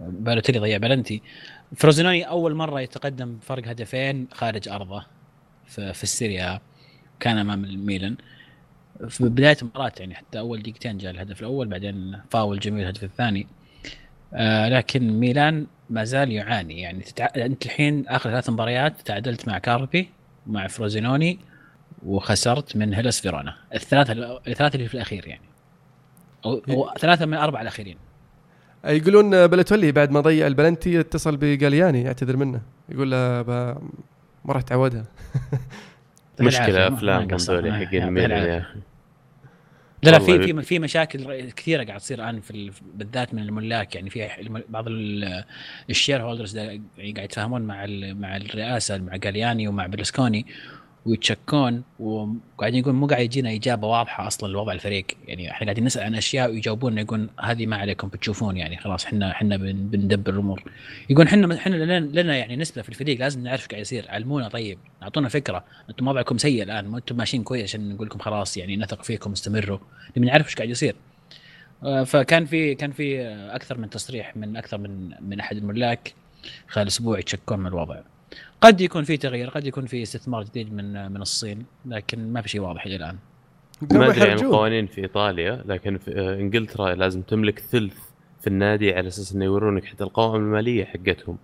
وبالوتيلي ضيع بلنتي. فروزينوني أول مرة يتقدم فرق هدفين خارج أرضه في, في السيريا كان أمام الميلان. في بداية المباراة يعني حتى أول دقيقتين جاء الهدف الأول بعدين فاول جميل الهدف الثاني. آه لكن ميلان ما زال يعاني. يعني تتع... أنت الحين آخر ثلاث مباريات تعادلت مع كاربي مع فروزينوني وخسرت من هيلاس فيرونا. الثلاثة الثلاثة اللي في الأخير يعني. أو, أو ثلاثة من الأربعة الأخيرين. يقولون بالوتيلي بعد ما ضيع البلنتي اتصل بجالياني يعتذر منه. يقول له ب- ما راح تعودها. مشكلة أفلام. هذول حقين ما- ميلان بالعافية. يا أخي لا لا في في في مشاكل كثيرة قاعد تصير الآن في ال- بالذات من الملاك. يعني في بعض ال- ال shareholders يعني قاعد يتفاهمون مع ال- مع الرئاسة مع جالياني ومع برلسكوني ويتشكون وقاعدين يقول مو قاعد يجينا إجابة واضحة أصلا لوضع الفريق. يعني إحنا قاعدين نسأل عن أشياء ويجاوبوننا يقول هذه ما عليكم بتشوفون يعني خلاص إحنا إحنا بن- بندبر الأمور. يقول إحنا إحنا لنا, لنا يعني نسبة في الفريق لازم نعرف إيش قاعد يصير. علمونا طيب أعطونا فكرة. أنتم وضعكم سيء الآن ما أنتم ماشيين كويس عشان نقول لكم خلاص يعني نثق فيكم استمروا. نبي نعرف إيش قاعد يصير. آه، فكان في كان في آه، أكثر من تصريح من أكثر من من أحد الملاك. خلال أسبوع يتشكون من الوضع. قد يكون في تغيير قد يكون في استثمار جديد من من الصين لكن ما في شيء واضح إلى الآن. ما أدري عن يحرجون. القوانين في إيطاليا لكن في آه، إنجلترا لازم تملك ثلث في النادي على أساس إنه يورونك حتى القوائم المالية حقتهم.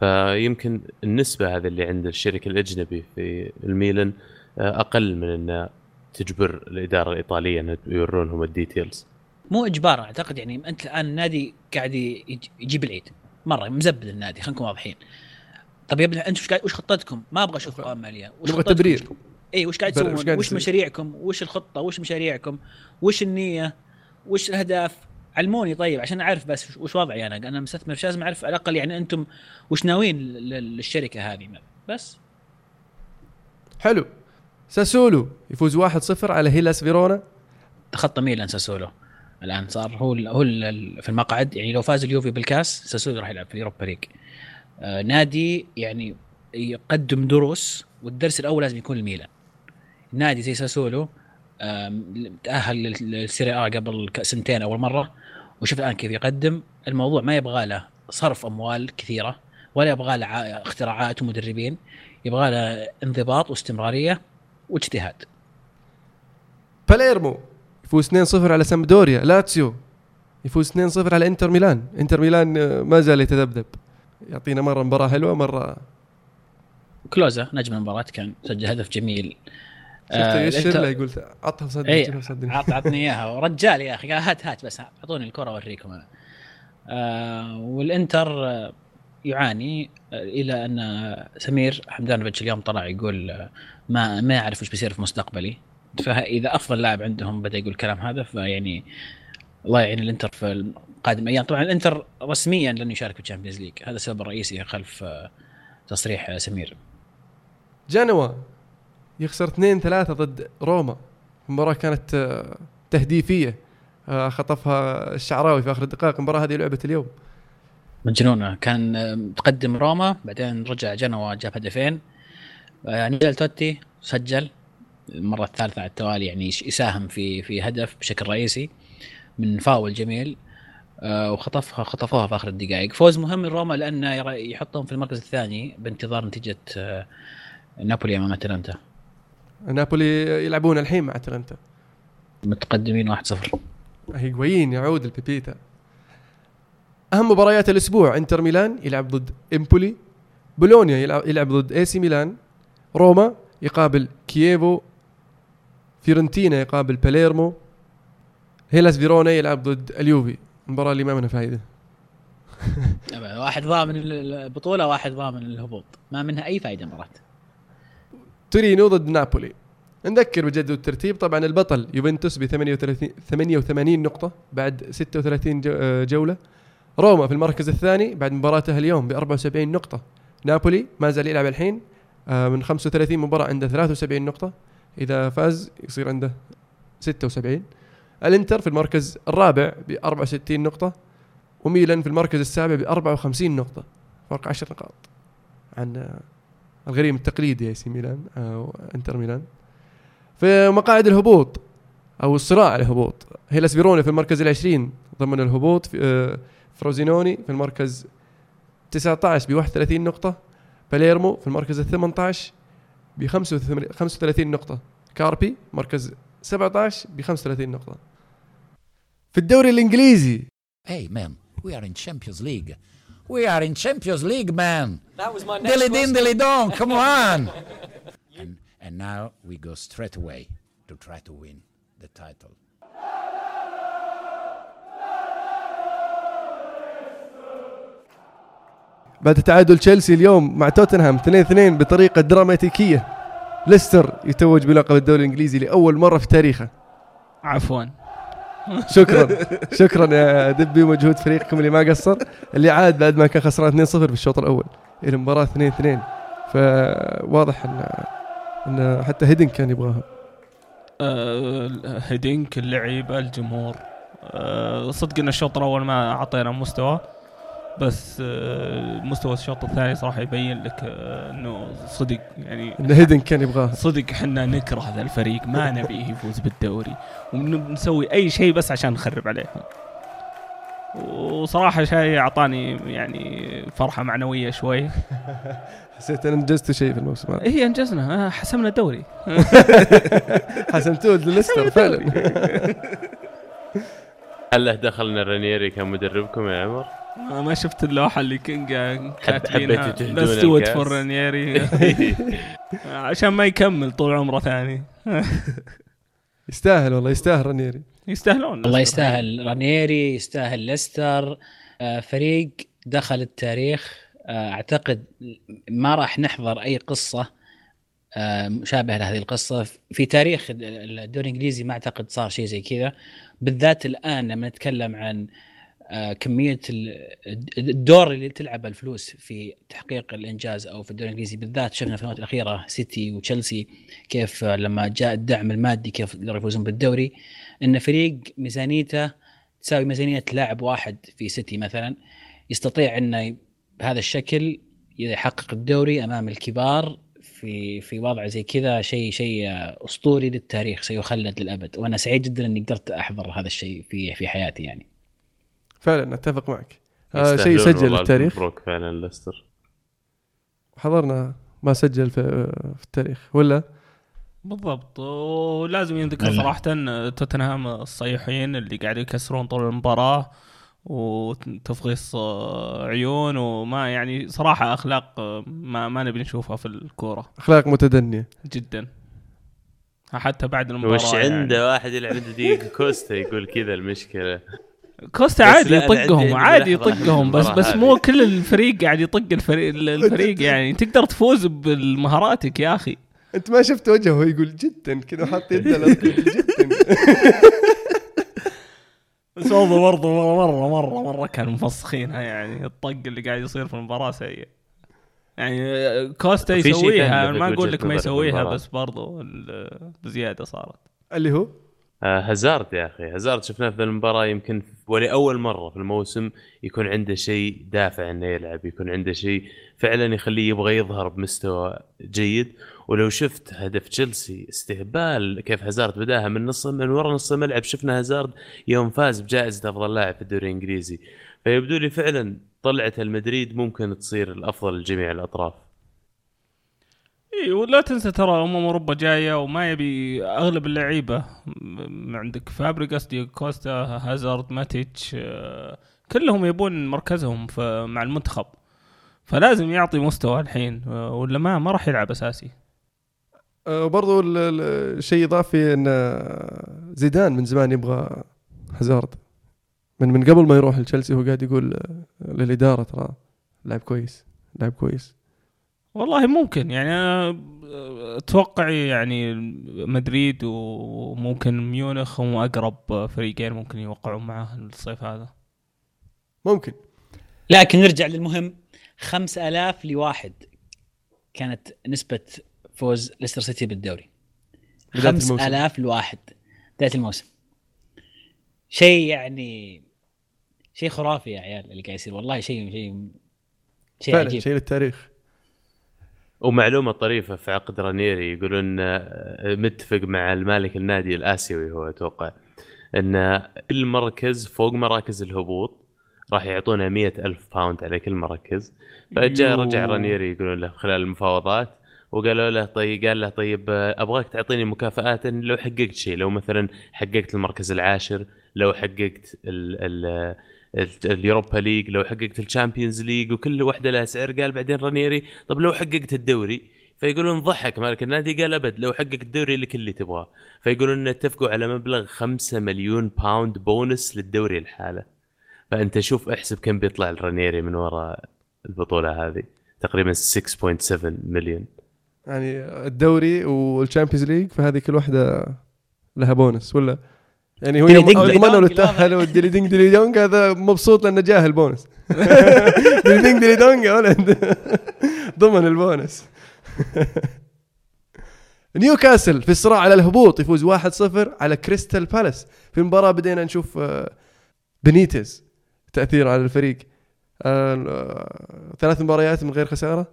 فيمكن النسبة هذه اللي عند الشركة الأجنبي في الميلان آه، أقل من إن تجبر الإدارة الإيطالية ان يورونهم ال details مو إجبار أعتقد يعني أنت الآن النادي قاعد يج- يجيب العيد مرة مزبد النادي خلينا نكون واضحين. طيب يا ابني أنتم وش قاعد وش خطتكم؟ ما أبغى أشوف قوائم مالية وش نبغى؟ تبرير اي وش قاعد وش تسوون؟ وش يصير؟ مشاريعكم؟ وش الخطة؟ وش مشاريعكم؟ وش النية؟ وش الأهداف؟ علموني طيب عشان أعرف بس وش- وش وضعي أنا أنا مستثمر مش لازم أعرف على الأقل يعني أنتم وش ناويين لل- لل- للشركة هذه بس حلو ساسولو يفوز 1-0 على هيلاس فيرونا تخطى ميلان ساسولو الآن صار هو ال هو ال في المقعد يعني لو فاز اليوفي بالكاس ساسولو راح يلعب في ال Europa League نادي يعني يقدم دروس والدرس الأول لازم يكون الميلان. نادي زي ساسولو تأهل لل- للسيري آ قبل سنتين أول مرة وشوف الآن كيف يقدم. الموضوع ما يبغى له صرف أموال كثيرة ولا يبغى له اختراعات ومدربين يبغى له انضباط واستمرارية واجتهاد. باليرمو يفوز 2-0 على سامبدوريا لاتسيو يفوز 2-0 على انتر ميلان. انتر ميلان آه، ما زال يتذبذب. يعطينا مرة مباراة حلوة مرة كلوزا نجم المباراة كان سجل هدف جميل. شفته آه، الإنتر- له؟ يقول عطها صدق جيبها صدق. عط عطني إياها. ورجال يا أخي قال هات هات بس أعطوني الكرة اوريكم أنا. آه والإنتر آه، يعاني آه، إلى أن سمير هاندانوفيتش اليوم طلع يقول آه، ما ما يعرف وش بيصير في مستقبلي. فإذا أفضل لاعب عندهم بدأ يقول الكلام هذا فيعني الله يعين الانتر في القادم أيام طبعا الانتر رسميا لن يشارك في ال Champions League. هذا السبب الرئيسي خلف آه، تصريح آه، سمير. جنوا. يخسر 2-3 ضد روما. المباراة كانت آه، تهديفية. آه، خطفها الشعراوي في آخر الدقائق. المباراة هذه لعبة اليوم. مجنونة. كان متقدم روما بعدين رجع جنوا جاب هدفين. نيجل توتي سجل. المرة الثالثة على التوالي يعني يساهم في في هدف بشكل رئيسي. من فاول جميل آه، وخطفها خطفوها في آخر الدقائق. فوز مهم لروما لأنه يحطهم في المركز الثاني بانتظار نتيجة آه، نابولي أمام أتلانتا. نابولي يلعبون الحين مع أتلانتا. متقدمين 1-0 هي قويين بعودة البيبيتا. أهم مباريات الأسبوع إنتر ميلان يلعب ضد إمبولي بولونيا يلعب, يلعب ضد إي سي ميلان روما يقابل كييفو فيورنتينا يقابل باليرمو هيلاس فيرونا يلعب ضد اليوفي. المباراة اللي ما منها فايدة. واحد ضامن البطولة واحد ضامن الهبوط. ما منها أي فائدة مرات. تورينو ضد نابولي. نذكر بجدول الترتيب طبعا البطل يوفنتوس ب 38 88 نقطة بعد 36 جو- آه، جولة. روما في المركز الثاني بعد مباراته اليوم ب 74 نقطة. نابولي ما زال يلعب الحين آه، من 35 مباراة عنده 73 نقطة. إذا فاز يصير عنده 76 الانتر في المركز الرابع ب 64 نقطة وميلان في المركز السابع ب 54 نقطة. فرق 10 نقاط عن الغريم التقليدي إي سي ميلان أو إنتر ميلان. في مقاعد الهبوط أو الصراع على الهبوط هيلاس فيرونا في المركز العشرين ضمن الهبوط في آه، فروزينوني في المركز 19 ب 31 نقطة باليرمو في المركز ال 18 ب 35 نقطة. كاربي مركز 17 ب 35 نقطة. في الدوري الإنجليزي. Hey man we are in Champions League we are in Champions League man dilly ding dilly dong come on and and now we go straight away to try to win the بعد تعادل تشيلسي اليوم مع توتنهام 2-2 بطريقة دراماتيكية. ليستر يتوج بلقب الدوري الإنجليزي لأول مرة في تاريخه. عفوا. شكرا. شكرا يا دبي ومجهود فريقكم اللي ما قصر. اللي عاد بعد ما كان خسران 2-0 في الشوط الأول. إلى المباراه 2-2 فواضح ان إن حتى هيدن كان يبغاها آه، هيدينك اللعيبة الجمهور. آه، صدق إن الشوط الأول ما أعطينا مستوى. بس آه، مستوى الشوط الثاني صراحة يبين لك آه، إنه صدق يعني ان هيدن كان يبغاها صدق إحنا نكره ذا الفريق ما نبيه يفوز بالدوري ونسوي أي شيء بس عشان نخرب عليه. وصراحة شيء أعطاني يعني فرحة معنوية شوي. حسيت أن انجزت شيء في الموسم هذا. هي أنجزنا. آه، حسمنا الدوري. حسمتوه لليستر فعلا. هل له دخلنا رانييري كمدربكم يا عمر؟ ما شفت اللوحة اللي حبيتوا كاتبينها. ستوت الكاس؟ فور رانييري عشان ما يكمل طول عمره ثاني. يستاهل والله يستاهل رانيري. يستاهلون. والله. يستاهل. رانيري يستاهل ليستر. آه، فريق دخل التاريخ. آه، أعتقد ما راح نحضر أي قصة آه، مشابهة لهذه القصة. في تاريخ الدوري الإنجليزي ما أعتقد صار شيء زي كذا. بالذات الآن لما نتكلم عن كمية ال- الدور اللي تلعبه الفلوس في تحقيق الإنجاز أو في الدوري الإنجليزي بالذات شفنا في السنوات الأخيرة سيتي وتشيلسي كيف آه، لما جاء الدعم المادي كيف قدروا يفوزون بالدوري إن فريق ميزانيته تساوي ميزانية لاعب واحد في سيتي مثلا يستطيع إنه بهذا الشكل يحقق الدوري أمام الكبار في في وضع زي كذا شيء شيء آه، أسطوري للتاريخ سيخلد للأبد. وأنا سعيد جدا إني قدرت أحضر هذا الشيء في في حياتي يعني. فعلا أتفق معك. آه، شيء والله للتاريخ مبروك فعلا ليستر. حضرنا ما سجل في, في التاريخ ولا؟ بالضبط. ولازم ينذكر والله. صراحة توتنهام الصيحين اللي قاعد يكسرون طول المباراة وتفغيص آه، عيون وما يعني صراحة أخلاق آه، ما ما نبي نشوفها في الكورة. أخلاق متدنية. جدا. حتى بعد المباراة وش يعني. عنده واحد يلعب عنده دييغو كوستا يقول كذا المشكلة. كوستا عادي يطقهم عادي يطقهم بس بس هذه. مو كل الفريق قاعد يطق الفريق الفريق يعني. تقدر تفوز بمهاراتك يا أخي. أنت ما شفت وجهه وهو يقول جدا كذا حاط يده جدا. بس برضه برضه مرة مرة مرة كانوا مفسخينها يعني الطق اللي قاعد يصير في المباراة سيء. يعني كوستا يسويها ما أقول لك ما يسويها. بس برضه ال- بزيادة صارت. اللي هو؟ هازارد يا أخي. هازارد شفناه في المباراة يمكن ولأول مرة في الموسم يكون عنده شيء دافع إنه يلعب يكون عنده شيء فعلا يخليه يبغى يظهر بمستوى جيد. ولو شفت هدف تشيلسي استهبال كيف هازارد بدأها من نص من ورا نص الملعب شفنا هازارد يوم فاز بجائزة أفضل لاعب في الدوري الإنجليزي. فيبدو لي فعلا طلعة المدريد ممكن تصير الأفضل لجميع الأطراف. إي ولا تنسى ترى امم أوروبا جاية وما يبي أغلب اللعيبة. عندك فابريجاس دي كوستا هازارد ماتيتش آه، كلهم يبون مركزهم مع المنتخب. فلازم يعطي مستوى الحين آه، ولا ما ما راح يلعب أساسي. آه، ال- الشيء إضافي إن زيدان من زمان يبغى هازارد. من من قبل ما يروح لتشيلسي هو قاعد يقول للإدارة ترى لاعب كويس لاعب كويس. والله ممكن يعني أنا أتوقع يعني مدريد وممكن ميونخ هم أقرب فريقين ممكن يوقعون معه الصيف هذا. ممكن. لكن نرجع للمهم 5000 لواحد كانت نسبة فوز ليستر سيتي بالدوري. بداية الموسم. 5000 لواحد. بداية الموسم. شيء يعني شيء خرافي يا عيال اللي قاعد يصير والله شيء شيء شيء فعلا عجيب. شيء للتاريخ. ومعلومة طريفة في عقد رانيري يقولون آه، متفق مع المالك النادي الآسيوي هو أتوقع إن كل مركز فوق مراكز الهبوط راح يعطونا مئة ألف pound على كل مركز فجاء. رجع رانيري يقولون له خلال المفاوضات وقالوا له طيب قال له طيب آه، أبغاك تعطيني مكافآت لو حققت شيء لو مثلا حققت المركز العاشر لو حققت ال ال- Europa League لو حققت ال Champions League وكل واحدة لها سعر قال بعدين رانيري طب لو حققت الدوري؟ فيقولون ضحك مالك النادي قال أبد لو حققت الدوري لك اللي تبغاه. فيقولون اتفقوا على مبلغ 5 مليون pound bonus للدوري لحاله. فأنت شوف احسب كم بيطلع الرانيري من وراء البطولة هذه. تقريبا 6.7 مليون يعني الدوري وال Champions League فهذه كل واحدة لها بونس ولا؟ يعني هو ضمنوا dong، التأهل وال dilly ding dilly dong هذا مبسوط لأنه جاه ال bonus dilly ding dilly dong يا ولد. ضمن البونس. نيوكاسل في الصراع على الهبوط يفوز 1-0 على كريستال بالاس. في المباراة بدينا نشوف آه، بنيتز تأثير على الفريق. آه، ثلاث مباريات من غير خسارة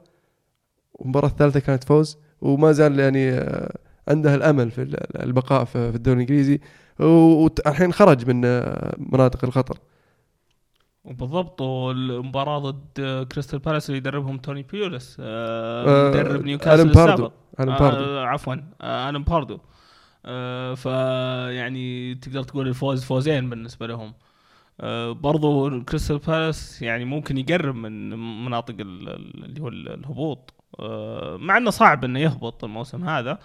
والمباراة الثالثة كانت فوز وما زال يعني آه، عنده الأمل في ال- البقاء في الدوري الإنجليزي والحين خرج من مناطق الخطر وبالضبط والمباراة ضد كريستال بالاس اللي يدربهم توني بوليس آه آه، مدرب نيوكاسل آلان باردو. السابق آلان باردو. آه عفوا آه آلان باردو آه فيعني تقدر تقول الفوز فوزين بالنسبة لهم آه برضو كريستال بالاس يعني ممكن يقرب من مناطق ال- ال- اللي هو ال- الهبوط آه مع إنه صعب إنه يهبط الموسم هذا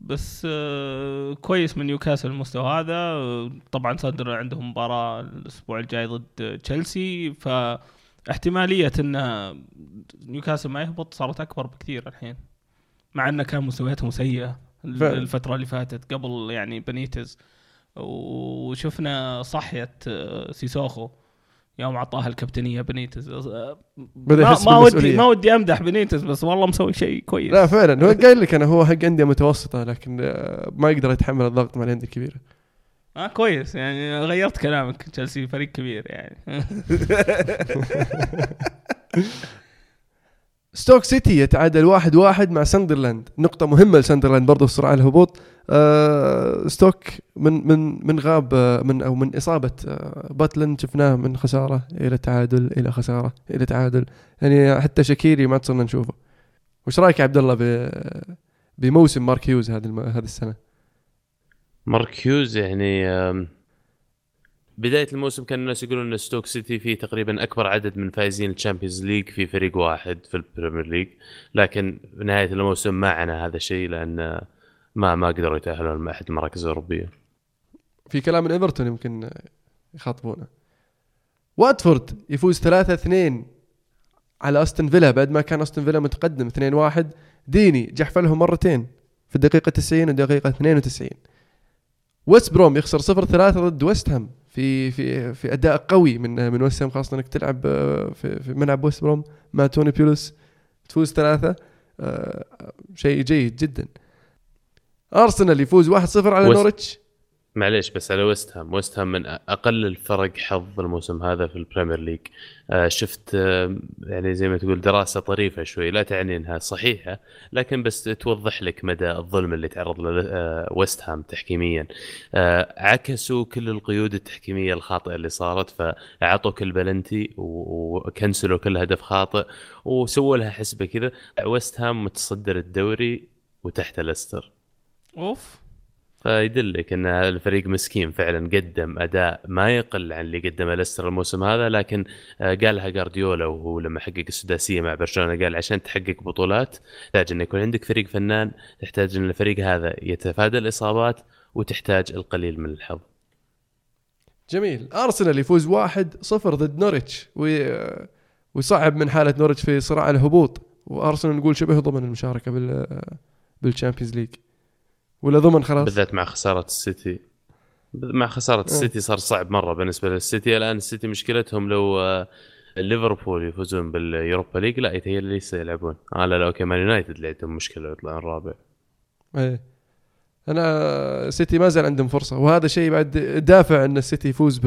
بس آه كويس من نيوكاسل المستوى هذا. طبعا ساندرلاند عندهم مباراة الأسبوع الجاي ضد تشيلسي. فاحتمالية إن نيوكاسل ما يهبط صارت أكبر بكثير الحين مع انه كان مستوياتهم سيئة. الفترة اللي فاتت قبل يعني بنيتز. وشفنا صحية آه، سيسوخو. يوم اعطاها الكابتنية بنيتز. آه، بدأ ما, يحس ما ودي. ما ودي أمدح بنيتز بس والله مسوي شيء كويس. لا فعلا. هو قايل لك أنا هو حق أندية متوسطة لكن آه، ما يقدر يتحمل الضغط مع الأندية الكبيرة. آه كويس. يعني غيرت كلامك. تشيلسي فريق كبير يعني. ستوك سيتي يتعادل واحد واحد مع ساندرلاند نقطة مهمة لساندرلاند برضو في صراع الهبوط. آه ستوك من من من غاب آه، من أو من إصابة آه باتلاند شفناه من خسارة إلى تعادل إلى خسارة إلى تعادل. يعني حتى شكيري ما صرنا نشوفه. وش رأيك عبد الله بموسم مارك هيوز هذه هذه السنة؟ مارك هيوز يعني بداية الموسم كان الناس يقولون إن ستوك سيتي فيه تقريبا أكبر عدد من فائزين ال Champions League في فريق واحد في ال Premier League. لكن نهاية الموسم ما عنى هذا الشيء لأن ما ما قدروا يتأهلون مع أحد المراكز الأوروبية. في كلام من إيفرتون يمكن يخاطبونه. واتفورد يفوز 3-2 على أستون فيلا بعد ما كان أستون فيلا متقدم 2-1 ديني جحفلهم مرتين في الدقيقة 90 والدقيقة 92 ويست بروم يخسر 0-3 ضد ويست هام في في في أداء قوي من من ويست هام خاصة إنك تلعب آه، في في ملعب ويست بروم مع توني بوليس. تفوز ثلاثة آه، شيء جيد جدا. أرسنال يفوز 1-0 على نورتش معليش بس على ويست هام. ويست هام من أقل الفرق حظ الموسم هذا في ال Premier League. آه شفت آه يعني زي ما تقول دراسة طريفة شوي لا تعني إنها صحيحة لكن بس توضح لك مدى الظلم اللي تعرض له آه ويست هام تحكيميا. آه عكسوا كل القيود التحكيمية الخاطئة اللي صارت فأعطوا كل بلنتي وكنسلوا كل هدف خاطئ وسووا لها حسبة كذا. ويست هام متصدر الدوري وتحت ليستر أوف. فيدلك إن الفريق مسكين فعلا قدم أداء ما يقل عن اللي قدمه ليستر الموسم هذا لكن آه، قالها جارديولا وهو لما حقق السداسية مع برشلونة قال عشان تحقق بطولات تحتاج إن يكون عندك فريق فنان تحتاج إن الفريق هذا يتفادى الإصابات وتحتاج القليل من الحظ. جميل. أرسنال يفوز 1-0 ضد نوريتش وي... ويصعب من حالة نوريتش في صراع الهبوط وأرسنال نقول شبه ضمن المشاركة بال بال Champions League. ولا ضمن خلاص؟ بالذات مع خسارة السيتي. مع خسارة السيتي صار صعب مرة بالنسبة للسيتي. الآن السيتي مشكلتهم لو آه، ليفربول يفوزون بال Europa League لا يتهيألي لسه يلعبون. آه لا لا okay مان يونايتد اللي عندهم مشكلة يطلعون رابع إيه. أنا سيتي ما زال عندهم فرصة وهذا شيء بعد دافع إن السيتي يفوز.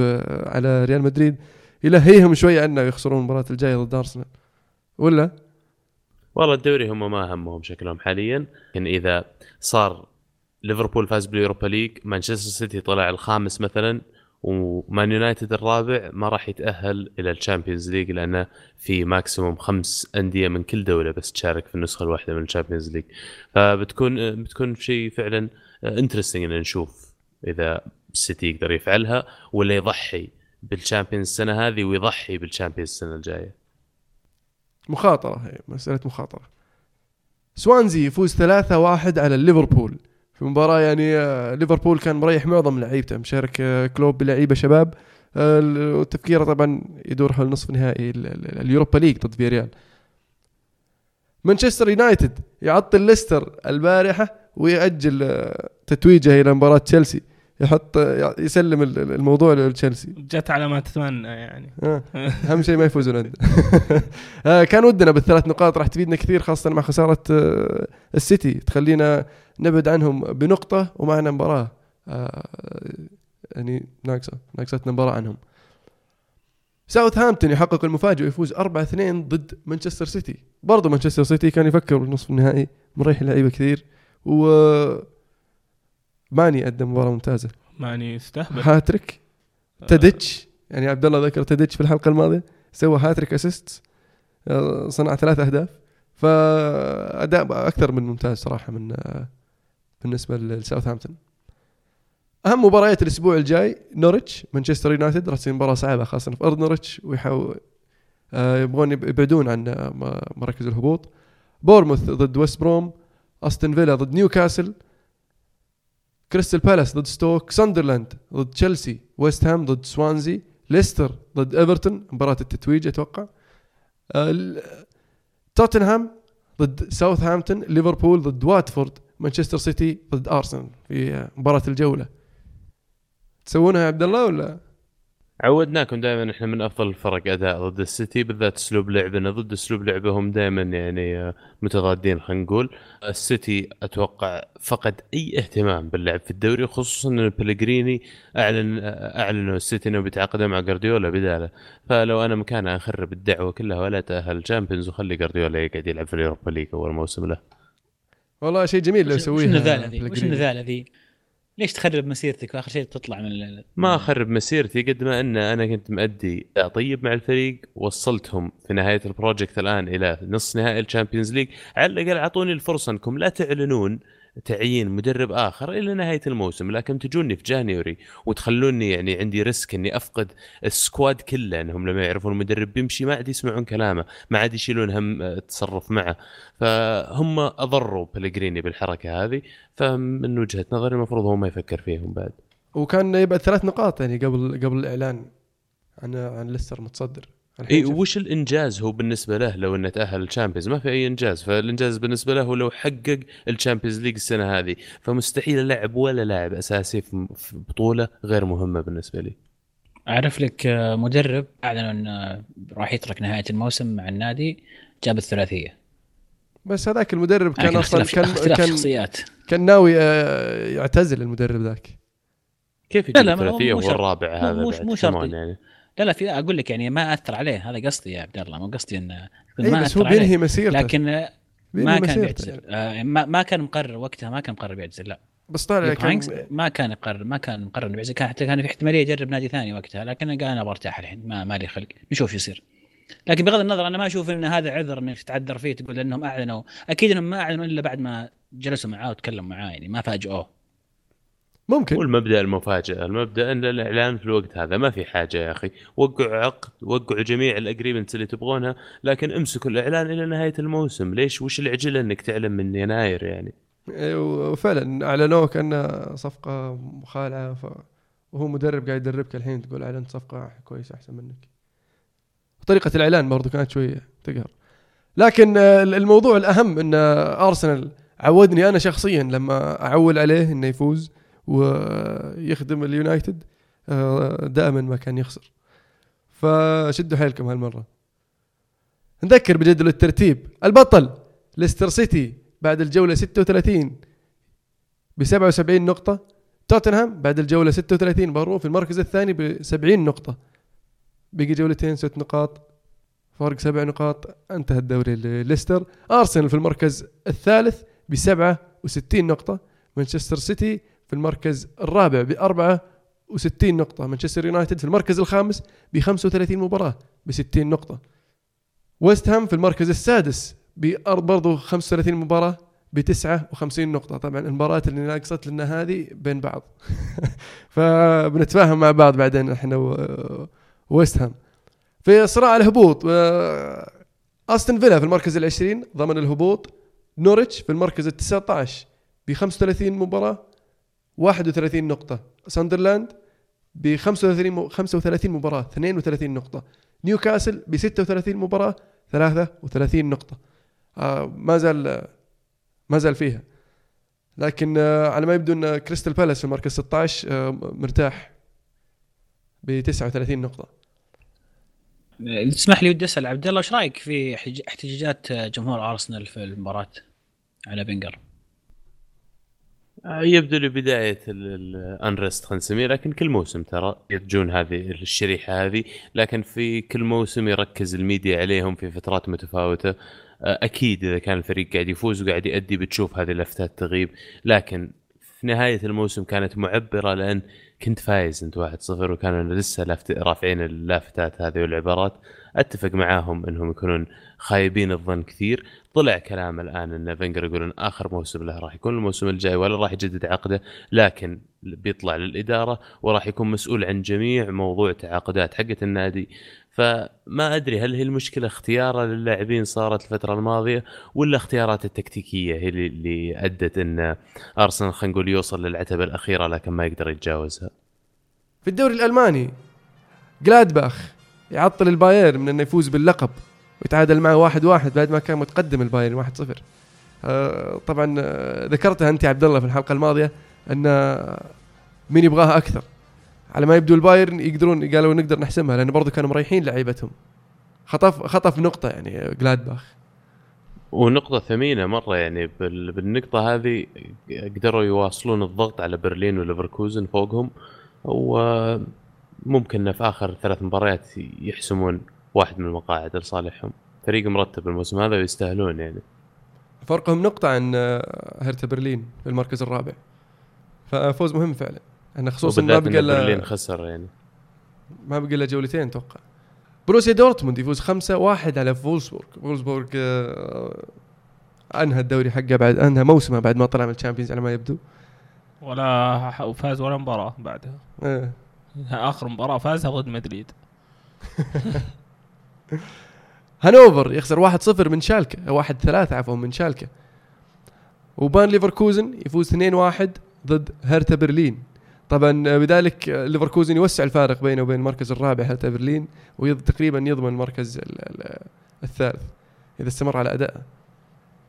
على ريال مدريد. يلهيهم شوية إنه يخسرون المباراة الجاية ضد أرسنال. ولا؟ والله الدوري هم ما همهم شكلهم حاليا. لكن إذا صار ليفربول فاز بال Europa League مانشستر سيتي طلع الخامس مثلا ومان يونايتد الرابع ما راح يتأهل إلى ال Champions League لأنه في maximum خمس أندية من كل دولة بس تشارك في النسخة الواحدة من ال Champions League. فبتكون بتكون شيء فعلا interesting ان نشوف إذا السيتي يقدر يفعلها ولا يضحي بال Champions السنة هذه ويضحي بال Champions السنة الجاية. مخاطرة هي مسألة مخاطرة. سوانزي يفوز 3-1 على ليفربول. في مباراة يعني آه، ليفربول كان مريح معظم لعيبته مشارك آه، كلوب بلعيبة شباب. آه، ال- وتفكيره طبعا يدور حول نصف نهائي ال- ال- Europa League ضد فيريال مانشستر يونايتد يعطل ليستر البارحة ويأجل تتويجه إلى مباراة تشيلسي. يحط يسلم ال- ال- الموضوع لتشيلسي. جت على ما تتمنى يعني. آه، أهم شيء ما يفوزون عنده. آه، كان ودنا بالثلاث نقاط راح تفيدنا كثير خاصة مع خسارة آه، السيتي. تخلينا نبعد عنهم بنقطة ومعنا مباراة. آه، يعني ناقصة ناقصتنا مباراة عنهم. ساوثهامبتون يحقق المفاجأة ويفوز 4-2 ضد مانشستر سيتي برضو مانشستر سيتي كان يفكر بالنصف النهائي مريح لعيبة كثير. و ماني قدم مباراة ممتازة. ماني يستهبل. هاتريك تدتش يعني عبد الله ذكر تاديتش في الحلقة الماضية سوى hat-trick assist صنع ثلاث أهداف. فأداء أكثر من ممتاز صراحة من آه، بالنسبة لساوثهامبتون أهم مباريات الأسبوع الجاي نورتش مانشستر يونايتد راح تصير مباراة صعبة خاصة في أرض نورتش ويحاول آه، يبغون يبعدون عن آه، مراكز الهبوط. بورنموث ضد ويست بروم استون فيلا ضد نيوكاسل كريستال بالاس ضد ستوك ساندرلاند ضد تشيلسي ويست هام ضد سوانزي ليستر ضد ايفرتون مباراة التتويج أتوقع. آه، توتنهام ضد ساوثهامبتون ليفربول ضد واتفورد مانشستر سيتي ضد ارسنال في آه، مباراة الجولة. تسوونها يا عبد الله ولا؟ عودناكم دائما إحنا من أفضل الفرق أداء ضد السيتي بالذات أسلوب لعبنا ضد أسلوب لعبهم دائما يعني آه، متضادين خلينا نقول السيتي أتوقع فقد أي اهتمام باللعب في الدوري خصوصا إن بلغريني أعلن آه، أعلنوا السيتي إنه بيتعاقد مع جارديولا بداله فلو أنا مكانه أخرب الدعوى كلها ولا تأهل ال Champions وخلي جارديولا يقعد يلعب في ال Europa League أول موسم له والله شيء جميل لو وش يسويها النذاله ذي؟ وش. النذاله ذي؟ ليش تخرب مسيرتك؟ واخر شيء تطلع من ال- ما أخرب مسيرتي قد ما أن أنا كنت أداء طيب مع الفريق وصلتهم في نهاية ال project الآن إلى نص نهائي ال Champions League. على الأقل أعطوني الفرصة أنكم لا تعلنون تعيين مدرب آخر إلى نهاية الموسم لكن تجوني في January وتخلوني يعني عندي risk إني أفقد ال squad كله إنهم لما يعرفون المدرب بيمشي ما عاد يسمعون كلامه ما عاد يشيلون هم التصرف معه. فهم أضروا بلغريني بالحركة هذه فمن وجهة نظري المفروض هو ما يفكر فيهم بعد. وكان يبعد ثلاث نقاط يعني قبل قبل الإعلان عن عن ليستر متصدر. اي. وش الإنجاز هو بالنسبة له لو إنه تأهل ال Champions؟ ما في أي إنجاز. فالإنجاز بالنسبة له هو لو حقق ال Champions League السنة هذه. فمستحيل ألعب ولا لاعب أساسي في بطولة غير مهمة بالنسبة لي. أعرف لك آه، مدرب اعلن إنه راح يترك نهاية الموسم مع النادي جاب الثلاثية. بس هذاك المدرب كان أصلا اختلاف كان اختلاف كان شخصيات. كان ناوي آه، يعتزل المدرب ذاك. كيف يجيب الثلاثية مو وهو شرط. الرابع مو- هذا مو- مو شرط. يعني. لا لا في أقول لك يعني ما أثر عليه هذا قصدي يا عبد الله مو قصدي إنه اي ما بس هو بينهي مسيرته. لكن ما كان بيعتزل آه، ما ما كان مقرر وقتها ما كان مقرر بيعتزل لا. بس طالع كان ما كان يقرر ما كان مقرر انه بيعتزل كان حتى كان في احتمالية يجرب نادي ثاني وقتها لكن قال أنا برتاح الحين ما ما لي خلق. نشوف شو يصير. لكن بغض النظر أنا ما أشوف إن هذا عذر انك تتعذر فيه تقول إنهم أعلنوا. أكيد إنهم ما أعلنوا إلا بعد ما جلسوا معاه وتكلموا معاه يعني ما فاجئوه. ممكن. والمبدأ المفاجاه المبدأ إن الإعلان في الوقت هذا ما في حاجة يا أخي. وقعوا عقد وقعوا جميع الاجريمنتس اللي تبغونها لكن امسكوا الإعلان إلى نهاية الموسم. ليش؟ وش العجلة إنك تعلن من يناير يعني؟ إيه، وفعلا اعلنوه كانها صفقة مخالعة ف... وهو مدرب قاعد يدربك الحين تقول أعلنت صفقة كويسة أحسن منك. طريقة الإعلان برضو كانت شوية تقهر. لكن الموضوع الأهم إن أرسنال عودني أنا شخصيا لما أعول عليه إنه يفوز. ويخدم اليونايتد آه، دائما ما كان يخسر. فشدوا حيلكم هالمرة. نذكر بجدول الترتيب. البطل ليستر سيتي بعد الجولة 36 ب 77 نقطة. توتنهام بعد الجولة 36 برضو في المركز الثاني ب 70 نقطة. بقي جولتين ست نقاط. فرق سبع نقاط. انتهى الدوري لليستر. أرسنال في المركز الثالث ب 67 نقطة. مانشستر سيتي في المركز الرابع ب 64 نقطة. مانشستر يونايتد في المركز الخامس ب 35 مباراة ب 60 نقطة. ويست هام في المركز السادس برضو 35 مباراة ب 59 نقطة. طبعا المباريات اللي ناقصت لنا هذه بين بعض. فبنتفاهم مع بعض بعدين إحنا ويست هام. في صراع الهبوط أستون فيلا في المركز العشرين ضمن الهبوط نوريتش في المركز التسعة عشر ب 35 مباراة 31 نقطة. ساندرلاند ب 35 م- 35 مباراة 32 نقطة. نيوكاسل ب 36 مباراة 33 نقطة. آه ما زال ما زال فيها. لكن آه على ما يبدو إن كريستال بالاس في المركز 16 آه مرتاح ب 39 نقطة. تسمح لي ودي أسأل عبد الله إيش رأيك في احتج- احتجاجات آه، جمهور أرسنال في المباراة على فينجر؟ آه، يبدو لي بداية خلينا نسميه لكن كل موسم ترى يرجون هذه الشريحة هذه. لكن في كل موسم يركز الميديا عليهم في فترات متفاوتة. آه، أكيد إذا كان الفريق قاعد يفوز وقاعد يأدي بتشوف هذه اللفتات تغيب. لكن في نهاية الموسم كانت معبرة لأن كنت فايز أنت 1-0 وكانوا لسه. رافعين اللافتات هذه والعبارات. أتفق معاهم إنهم يكونون خايبين الظن كثير. طلع كلام الآن إن فينجر يقول إن آخر موسم له راح يكون الموسم الجاي ولا راح يجدد عقده لكن بيطلع للإدارة وراح يكون مسؤول عن جميع موضوع تعاقدات حقة النادي. فما أدري هل هي المشكلة اختياره للاعبين صارت الفترة الماضية ولا اختيارات التكتيكية هي اللي, أدت إن أرسنال خلينا نقول يوصل للعتبة الأخيرة لكن ما يقدر يتجاوزها. في الدوري الألماني جلادباخ يعطل البايرن من إنه يفوز باللقب. ويتعادل معه واحد واحد بعد ما كان متقدم البايرن واحد صفر. آه طبعا آه ذكرتها أنت عبد الله في الحلقة الماضية أن مين يبغاها أكثر. على ما يبدو البايرن يقدرون قالوا نقدر نحسمها لأن برضو كانوا مريحين لعيبتهم. خطف خطف نقطة يعني جلادباخ ونقطة ثمينة مرة يعني بال- بالنقطة هذه قدروا يواصلون الضغط على برلين وليفركوزن فوقهم وممكن في آخر ثلاث مباريات يحسمون واحد من المقاعد لصالحهم. فريق مرتب الموسم هذا ويستاهلون يعني. فرقهم نقطة عن آه، هرتا برلين في المركز الرابع. ففوز مهم فعلا. انه خصوصا ما بقى إن برلين خسر يعني. ما بقى الا جولتين أتوقع بروسيا دورتموند يفوز خمسة واحد على فولسبورغ. فولسبورغ آه، أنهى الدوري حقه بعد أنهى موسمه بعد ما طلع من ال Champions على ما يبدو. ولا فاز ولا مباراة بعدها. آه. آخر مباراة فازها ضد مدريد. هانوفر يخسر 1-0 من شالكة 1-3 عفوا من شالكة. وباير ليفركوزن يفوز 2-1 ضد هرتا برلين. طبعا بذلك ليفركوزن يوسع الفارق بينه وبين المركز الرابع هرتا برلين وتقريبا يضمن المركز ال- ال- الثالث إذا استمر على ادائه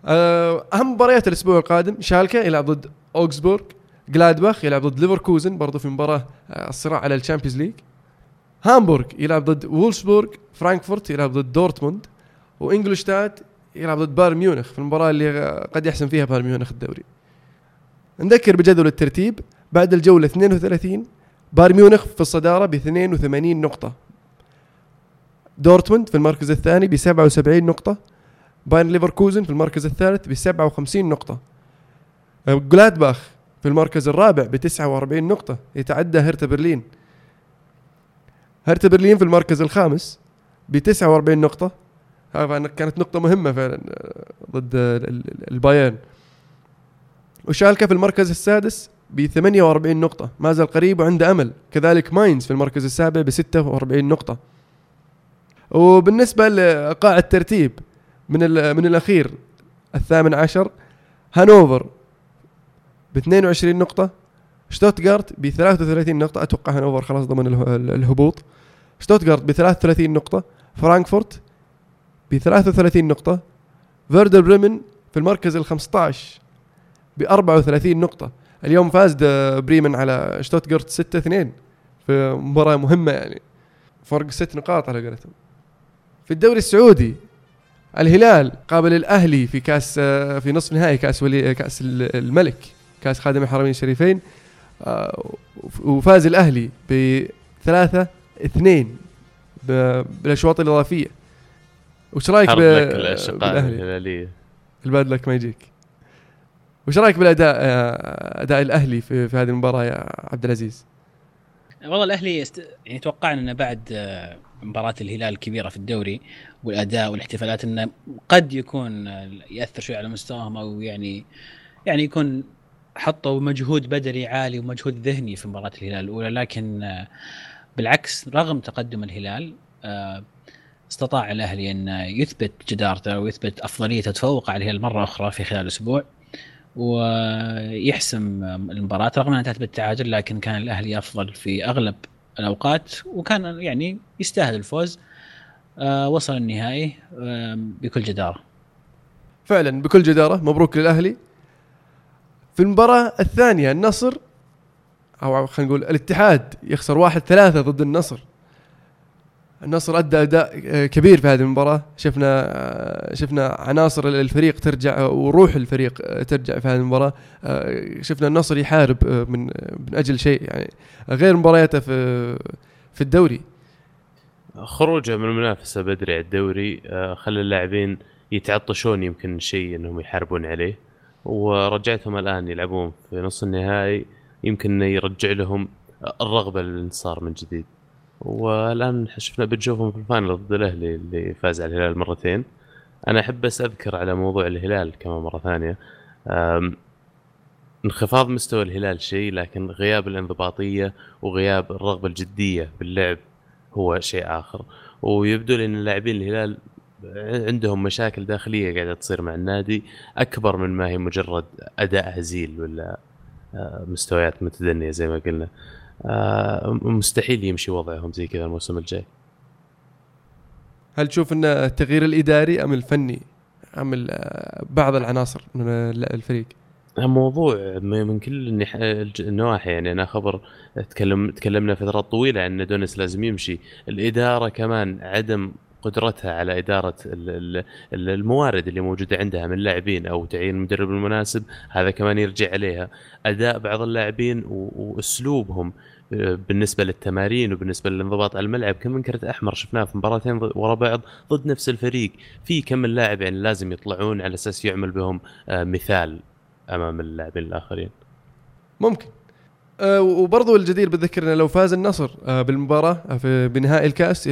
آه، أهم مباريات الأسبوع القادم شالكة يلعب ضد أوغسبورغ جلادباخ يلعب ضد ليفركوزن برضو في مباراة آه، الصراع على ال Champions League. هامبورغ يلعب ضد فولفسبورغ فرانكفورت يلعب ضد دورتموند وإنجولشتات يلعب ضد بايرن ميونخ في المباراة اللي قد يحسم فيها بايرن ميونخ الدوري. نذكر بجدول الترتيب بعد الجولة 32 بايرن ميونخ في الصدارة ب 82 نقطة. دورتموند في المركز الثاني ب 77 نقطة. بايرن ليفركوزن في المركز الثالث ب 57 نقطة. جلادباخ في المركز الرابع ب 49 نقطة. يتعدى هرتا برلين. هرتا برلين في المركز الخامس ب 49 نقطة. كانت نقطة مهمة فعلا آه، ضد ال- ال- البايرن. وشالكة في المركز السادس ب 48 نقطة. ما زال قريب وعنده أمل. كذلك ماينز في المركز السابع ب 46 نقطة. وبالنسبة لقاع الترتيب من من الأخير الثامن عشر هانوفر ب 22 نقطة. شتوتغارت ب 33 نقطة أتوقع هانوفر خلاص ضمن اله- الهبوط. شتوتغارت ب 33 نقطة فرانكفورت ب 33 نقطة فيردر بريمن في المركز ال 15 ب 34 نقطة. اليوم فاز بريمن على شتوتغارت 6 2 في مباراة مهمة يعني. فرق ست نقاط على قولتهم. في الدوري السعودي الهلال قابل الأهلي في كاس في نصف نهائي كاس ولي كاس ال- الملك كاس خادم الحرمين الشريفين. وفاز الأهلي بثلاثة اثنين بالأشواط الإضافية. وش رأيك بالأهلي؟ الهلالية. الباد لك ما يجيك. وش رأيك بالأداء آه، أداء الأهلي في, في هذه المباراة يا عبد العزيز؟ والله الأهلي است... يعني توقعنا إنه بعد آه، مباراة الهلال الكبيرة في الدوري والأداء والاحتفالات إنه قد يكون آه، يأثر شوي على مستواهم أو يعني يعني يكون حطوا مجهود بدني عالي ومجهود ذهني في مباراة الهلال الأولى لكن آه، بالعكس رغم تقدم الهلال آه، استطاع الأهلي أن يثبت جدارته ويثبت أفضليته وتفوق على الهلال مرة أخرى في خلال أسبوع ويحسم المباراة رغم أنها انتهت بالتعادل لكن كان الأهلي أفضل في أغلب الأوقات وكان يعني يستاهل الفوز آه وصل النهائي بكل جدارة. فعلا بكل جدارة مبروك للأهلي. في المباراة الثانية النصر أو خلينا نقول الاتحاد يخسر واحد ثلاثة ضد النصر. النصر أدى أداء كبير في هذه المباراة. شفنا شفنا عناصر الفريق ترجع وروح الفريق ترجع في هذه المباراة. شفنا النصر يحارب من من أجل شيء يعني غير مبارياته في في الدوري. خروجه من المنافسة بدري على الدوري خلى اللاعبين يتعطشون يمكن شيء إنهم يحاربون عليه. ورجعتهم الآن يلعبون في نص النهائي. يمكن إنه يرجع لهم الرغبة للانتصار من جديد. والآن شفنا بنشوفهم في الفاينل ضد الأهلي اللي فاز على الهلال مرتين. أنا أحب بس أذكر على موضوع الهلال كمان مرة ثانية. انخفاض مستوى الهلال شيء لكن غياب الانضباطية وغياب الرغبة الجدية باللعب هو شيء آخر. ويبدو لي إن اللاعبين الهلال عندهم مشاكل داخلية قاعدة تصير مع النادي أكبر من ما هي مجرد أداء هزيل ولا آه، مستويات متدنية زي ما قلنا. آه، مستحيل يمشي وضعهم زي كذا الموسم الجاي. هل تشوف ان التغيير الإداري أم الفني؟ أم آه، بعض العناصر من ال- الفريق؟ موضوع من كل النواحي يعني. أنا خبر تكلم تكلمنا فترات طويلة عن إن دونس لازم يمشي. الإدارة كمان عدم قدرتها على إدارة ال- ال- ال- الموارد اللي موجودة عندها من لاعبين أو تعيين المدرب المناسب هذا كمان يرجع عليها. أداء بعض اللاعبين وأسلوبهم آه، بالنسبة للتمارين وبالنسبة للانضباط على الملعب. كم من كرت أحمر شفناه في مباراتين ورا بعض ضد نفس الفريق. في كم من لاعب يعني لازم يطلعون على أساس يعمل بهم آه، مثال أمام اللاعبين الآخرين. ممكن. آه، وبرضو الجدير بالذكر إنه لو فاز النصر بالمباراة في بنهائي الكأس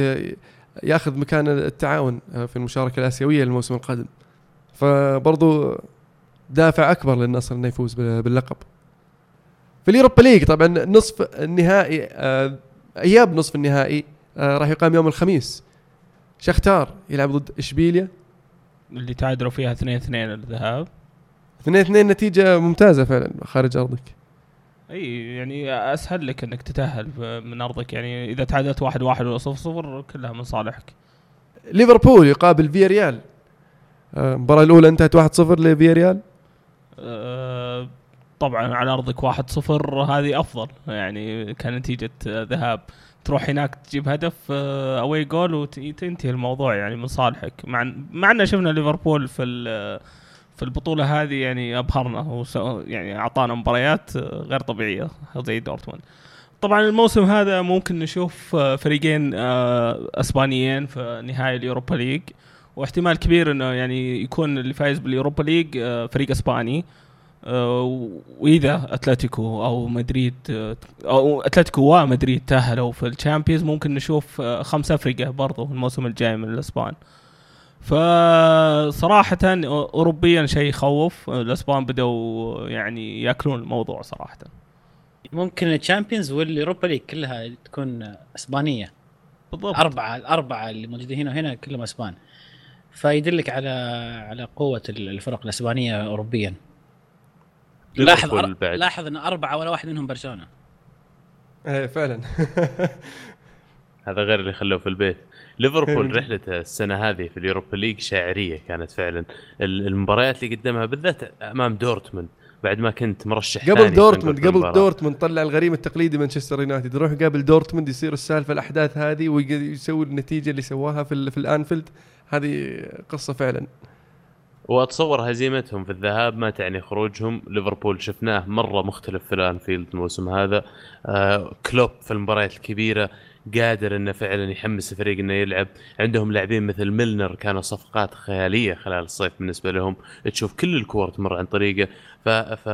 ياخذ مكان التعاون آه، في المشاركة الآسيوية الموسم القادم. فبرضو دافع أكبر للنصر إنه يفوز بال- باللقب. في اليوروبا ليج طبعا نصف النهائي آه، إياب نصف النهائي آه، راح يقام يوم الخميس. شختار يلعب ضد إشبيليا. اللي تعادلوا فيها 2 2 الذهاب. 2 2 نتيجة ممتازة فعلا خارج أرضك. أي يعني أسهل لك إنك تتأهل من أرضك. يعني إذا تعادلت 1 1 ولا 0 0 كلها من صالحك. ليفربول يقابل فيا ريال آه، المباراة الأولى انتهت 1-0 لفيا ريال آه، طبعا على أرضك 1 0 هذه أفضل. يعني كان نتيجه آه، ذهاب. تروح هناك تجيب هدف away goal وتنتهي الموضوع يعني من صالحك. مع مع إن شفنا ليفربول في ال- في البطولة هذه يعني أبهرنا يعني أعطانا مباريات غير طبيعية زي دورتموند. طبعا الموسم هذا ممكن نشوف فريقين آه، إسبانيين في نهائي ال Europa League واحتمال كبير إنه يعني يكون اللي فايز بال Europa League آه، فريق إسباني. آه، وإذا أتلتيكو أو مدريد أو أتلتيكو ومدريد تأهلوا في ال Champions ممكن نشوف خمسة افرقه برضو الموسم الجاي من الإسبان. فصراحة أوروبيا شيء يخوف. الأسبان بدأوا يعني يأكلون الموضوع صراحة. ممكن ال Champions وال Europa League كلها تكون أسبانية. بالضبط. أربعة الأربعة اللي موجودين هنا وهنا كلهم أسبان. فيدلك على على قوة الفرق الأسبانية أوروبيا. لاحظ أر- بعد. لاحظ إن أربعة ولا واحد منهم برشلونة. إيه فعلا. هذا غير اللي خلوه في البيت. ليفربول رحلته السنة هذه في ال Europa League شاعرية كانت فعلا. ال- المباريات اللي قدمها بالذات أمام دورتموند بعد ما كنت مرشح قبل دورتموند قبل. دورتموند طلع الغريم التقليدي مانشستر يونايتد. يروح قبل دورتموند يصير السالفة الأحداث هذه ويسوي النتيجة اللي سواها في في الأنفيلد. هذه قصة فعلا. وأتصور هزيمتهم في الذهاب ما تعني خروجهم. ليفربول شفناه مرة مختلف في الأنفيلد الموسم هذا. آه كلوب في المباريات الكبيرة قادر إنه فعلا يحمس الفريق إنه يلعب. عندهم لاعبين مثل ميلنر كانوا صفقات خيالية خلال الصيف بالنسبة لهم. تشوف كل الكور تمر عن طريقه. ف, ف...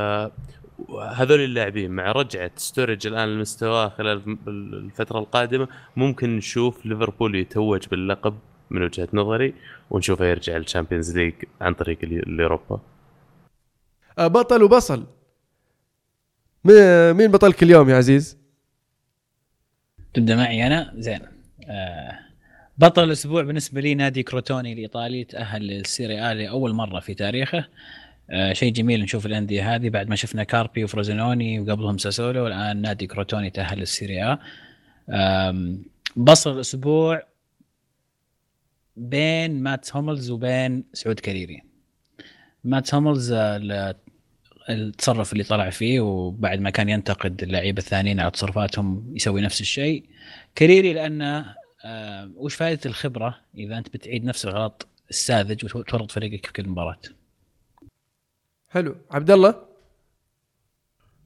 هذول اللاعبين مع رجعة ستورج الآن لمستواه خلال الفترة القادمة ممكن نشوف ليفربول يتوج باللقب من وجهة نظري ونشوفه يرجع لل Champions League عن طريق ال- ال Europa آه، بطل وبصل. مي- مين بطلك اليوم يا عزيز؟ تبدأ معي أنا؟ زين. آه بطل الأسبوع بالنسبة لي نادي كروتوني الإيطالي تأهل لل Serie A لأول مرة في تاريخه. آه شيء جميل نشوف الأندية هذه بعد ما شفنا كاربي وفروزينوني وقبلهم ساسولو والان نادي كروتوني تأهل لل Serie A. آم، بصل الأسبوع بين ماتس هوملز وبين سعود كريري. ماتس هوملز آه، التصرف اللي طلع فيه وبعد ما كان ينتقد اللعيبة الثانيين على تصرفاتهم يسوي نفس الشيء. كريري لأنه آه وش فائدة الخبرة إذا أنت بتعيد نفس الغلط الساذج وتورط فريقك في كل مباراة؟ حلو. عبد الله؟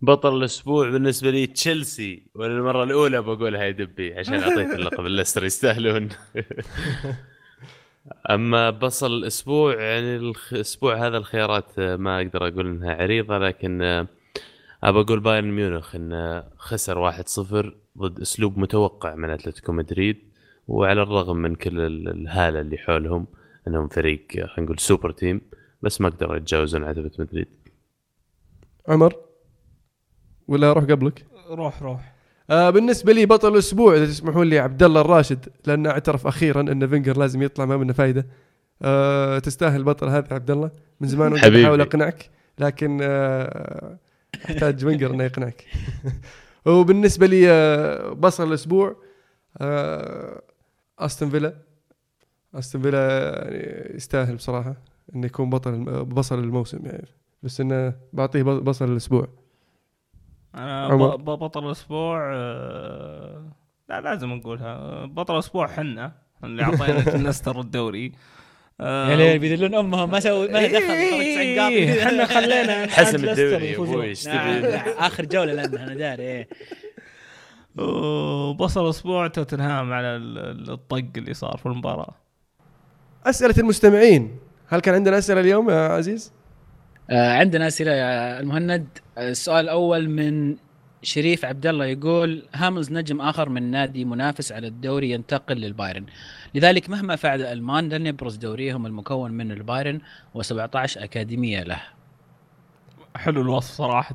بطل الأسبوع بالنسبة لي تشيلسي وللمره الأولى بقولها يا دبي عشان اعطيت اللقب. الليستر يستاهلون. أما بصل الأسبوع يعني الخ- الأسبوع هذا الخيارات آه، ما أقدر أقول إنها عريضة لكن آه، ابى أقول بايرن ميونخ انه خسر 1-0 ضد أسلوب متوقع من أتلتيكو مدريد وعلى الرغم من كل ال- الهالة اللي حولهم إنهم فريق آه، خلينا نقول super team بس ما قدروا يتجاوزون عتبه مدريد. عمر ولا أروح قبلك؟ روح روح. آه بالنسبة لي بطل الأسبوع إذا تسمحون لي عبد الله الراشد لأنه أعترف أخيرا إن فينجر لازم يطلع ما منه فايدة. آه تستاهل البطل هذا عبد الله من زمان وأنا. بحاول أقنعك لكن آه أحتاج فينجر إنه يقنعك. وبالنسبة لي آه بصل الأسبوع آه أستون فيلا. أستون فيلا يعني يستاهل بصراحة إنه يكون بطل بصل الموسم يعني. بس إنه بعطيه بصل الأسبوع. أنا بطل الأسبوع آه، لا لازم نقولها. بطل الأسبوع حنا اللي أعطينا ليستر الدوري. آه، يا ليل بيذلون امهم ما سووا ما دخل إيه، إحنا خلينا حسم الدوري آخر جولة لأن أنا داري إيه. وبصل الأسبوع توتنهام على ال- ال- الطق اللي صار في المباراة. أسئلة المستمعين هل كان عندنا أسئلة اليوم يا عزيز؟ آه، عندنا أسئلة يا المهند. آه، السؤال الأول من شريف عبد الله يقول هاملز نجم آخر من نادي منافس على الدوري ينتقل للبايرن. لذلك مهما فعل الالمان لن يبرز دوريهم المكون من البايرن و17 أكاديمية له. حلو الوصف صراحة.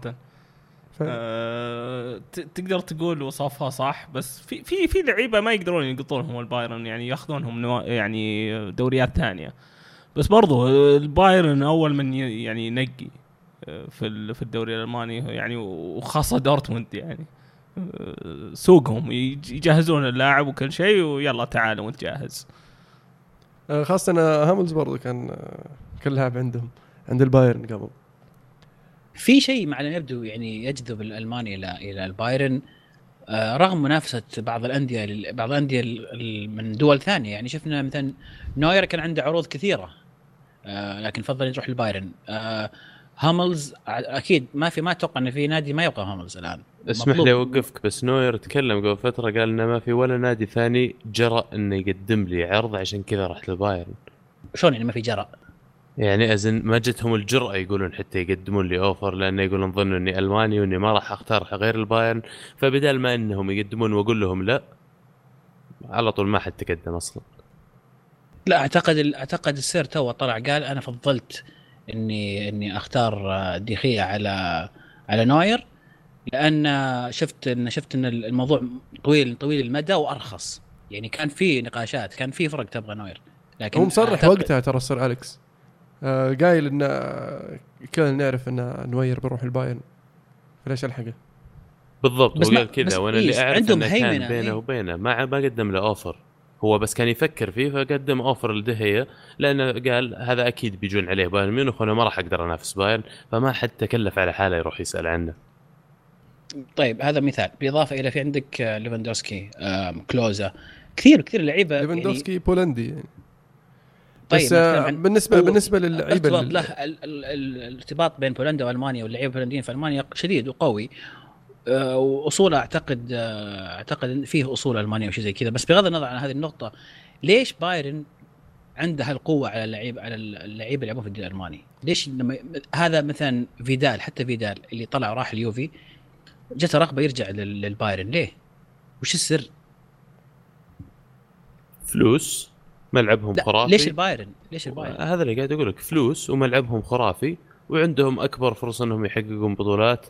ف... أه ت- تقدر تقول وصفها صح بس في في في لعيبة ما يقدرون ينقطونهم البايرن يعني ياخذونهم نوا يعني دوريات ثانية. بس برضو البايرن أول من ي- يعني ينقي آه، في ال- في الدوري الألماني. يعني وخاصة دورتموند يعني. آه، سوقهم يج- يجهزون اللاعب وكل شيء ويلا تعال وانت جاهز. آه، خاصة أن هوملز برضو كان آه، كان لاعب عندهم عند البايرن قبل. في شيء مع يبدو يعني يجذب الألماني إلى إلى البايرن آه، رغم منافسة بعض الأندية بعض الأندية ال- ال- من دول ثانية. يعني شفنا مثلا نوير كان عنده عروض كثيرة. آه، لكن فضل يروح البايرن آه، هوملز أكيد ما في ما أتوقع إن في نادي ما يبغى هوملز الآن. اسمح. لي أوقفك بس نوير تكلم قبل فترة قال إنه ما في ولا نادي ثاني جرأ إنه يقدم لي عرض عشان كذا رحت للبايرن شلون يعني ما في جرأ؟ يعني ازن ما جتهم الجرأة يقولون حتى يقدمون لي offer لأنه يقولون ظنوا إني ألماني وإني ما راح أختار غير البايرن. فبدال ما إنهم يقدمون وأقول لهم لا على طول ما حد تقدم أصلا. لا أعتقد ال- أعتقد السير تو طلع قال أنا فضلت إني إني أختار ديخيا على على نوير لأن شفت إن شفت إن الموضوع طويل طويل المدى وأرخص يعني كان في نقاشات كان في فرق تبغى نوير لكن هو مصرح أعتقد- وقتها ترى السير أليكس آه قايل إن آه، كلنا نعرف إن نوير بيروح البايرن فليش ألحقه؟ بالضبط بس هو ما- قال كذا وأنا اللي أعرف عندهم إنه كان بينه إيه. وبينه ما ما قدم له offer هو بس كان يفكر فيه فقدم offer لديخيا لأنه قال هذا أكيد بيجون عليه بايرن ميونخ وأنا ما راح أقدر أنافس بايرن فما حد تكلف على حاله يروح يسأل عنه. طيب هذا مثال. بالاضافه إلى في عندك آه، ليفاندوسكي كلوزا. كثير كثير لعيبة يعني ليفاندوفسكي بولندي. يعني طيب بس آه بالنسبة بالنسبة للعيبة له ال- ال- ال- الارتباط بين بولندا وألمانيا واللعيبة البولنديين في ألمانيا شديد وقوي. آه، واصوله أعتقد آه، أعتقد فيه أصول المانيا وشيء زي كذا بس بغض النظر عن هذه النقطة ليش بايرن عنده هالقوه على اللعيب على اللعيبة اللي يلعبون في الدوري الألماني؟ ليش لما هذا مثلا فيدال حتى فيدال اللي طلع وراح اليوفي جته رغبه يرجع لل- للبايرن ليه؟ وش السر؟ فلوس ملعبهم خرافي ليش البايرن؟ ليش البايرن؟ هذا اللي قاعد أقول لك فلوس وملعبهم خرافي وعندهم أكبر فرصة إنهم يحققون بطولات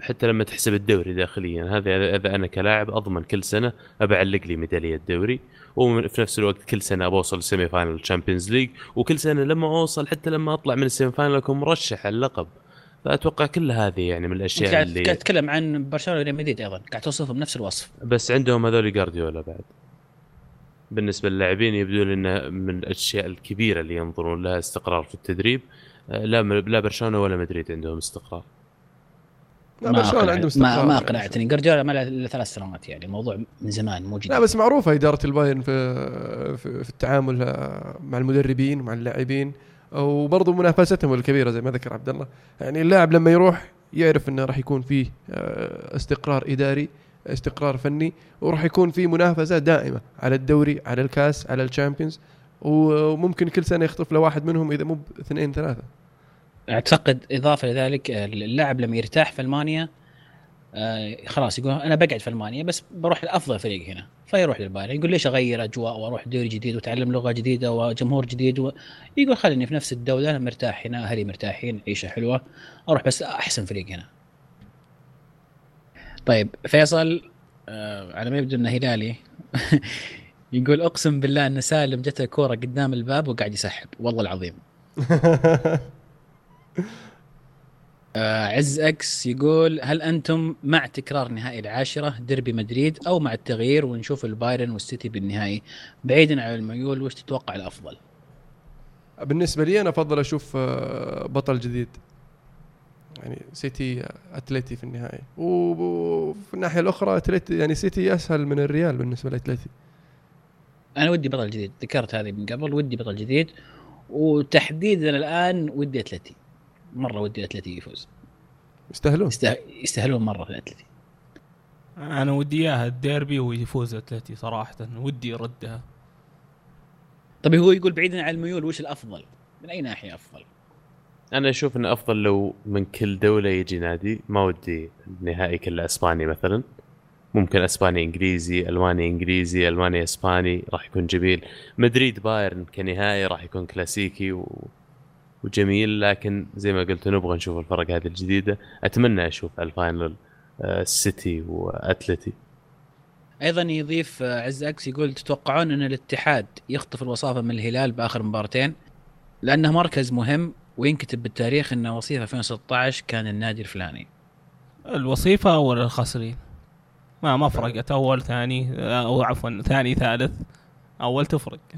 حتى لما تحسب الدوري داخليا. هذا إذا أنا كلاعب أضمن كل سنة ابى اعلق لي ميدالية دوري وفي نفس الوقت كل سنة ابى أوصل ال semi final Champions League وكل سنة لما أوصل حتى لما أطلع من ال semi final أكون مرشح على اللقب. فأتوقع كل هذه يعني من الأشياء قاعد اللي قاعد تتكلم عن برشلونة وريال مدريد أيضا قاعد توصفهم نفس الوصف. بس عندهم هذول جوارديولا بعد. بالنسبة للاعبين يبدو لي انه من الأشياء الكبيرة اللي ينظرون لها استقرار في التدريب. لا لا برشلونة ولا مدريد عندهم استقرار. لا برشلونة عندهم ما, استقرار. ما يعني. أقنعتني. جوارديولا ما له الا ثلاث سنوات يعني الموضوع من زمان مو جديد. لا بس معروفة إدارة البايرن في في, في التعامل آه، مع المدربين ومع اللاعبين وبرضه منافستهم الكبيرة زي ما ذكر عبد الله. يعني اللاعب لما يروح يعرف إنه راح يكون فيه آه، استقرار إداري استقرار فني وراح يكون في منافسة دائمة على الدوري على الكاس على ال Champions. وممكن كل سنة يخطف له واحد منهم إذا مو اثنين ثلاثة. أعتقد إضافة لذلك آه، اللاعب لما يرتاح في ألمانيا آه خلاص يقول أنا بقعد في ألمانيا بس بروح لأفضل فريق هنا فيروح للبايرن يقول ليش أغير أجواء وأروح دوري جديد وأتعلم لغة جديدة وجمهور جديد و... يقول خليني في نفس الدولة أنا مرتاح هنا أهلي مرتاحين عيشة حلوة أروح بس أحسن فريق هنا. طيب فيصل آه على ما يبدو إنه هلالي. يقول اقسم بالله ان سالم جته كوره قدام الباب وقاعد يسحب. والله العظيم. آه عز إكس يقول هل أنتم مع تكرار نهائي العاشرة ديربي مدريد أو مع التغيير ونشوف البايرن والسيتي بالنهائي؟ بعيدا عن الميول وش تتوقع الافضل؟ بالنسبة لي أنا أفضل أشوف آه، بطل جديد. يعني سيتي اتلتي في النهائي. وفي الناحية الأخرى اتلتي يعني سيتي أسهل من الريال بالنسبة لاتلتي أنا ودي بطل جديد ذكرت هذه من قبل ودي بطل جديد وتحديدا الآن ودي أتلتي. مرة ودي أتلتي يفوز. يستاهلون. يستاهلون مرة في الاتلتي أنا ودي إياها الديربي ويفوز أتلتي صراحة ودي يردها. طيب هو يقول بعيدا عن الميول وش الأفضل؟ من أي ناحية أفضل؟ أنا أشوف إنه أفضل لو من كل دولة يجي نادي ما ودي النهائي كله إسباني مثلا. ممكن إسباني إنجليزي ألماني إنجليزي ألماني إسباني راح يكون جميل. مدريد بايرن كنهائي راح يكون كلاسيكي و... وجميل. لكن زي ما قلت نبغى نشوف الفرق هذه الجديدة. أتمنى أشوف ال final آه، السيتي وأتلتي. أيضا يضيف آه، عز إكس يقول تتوقعون أن الاتحاد يخطف الوصافة من الهلال بآخر مبارتين؟ لأنه مركز مهم وينكتب بالتاريخ ان وصيف 2016 كان النادي الفلاني. الوصيفة ولا الخاسرين؟ ما ما فرقت أول ثاني أو عفوا ثاني ثالث أول تفرق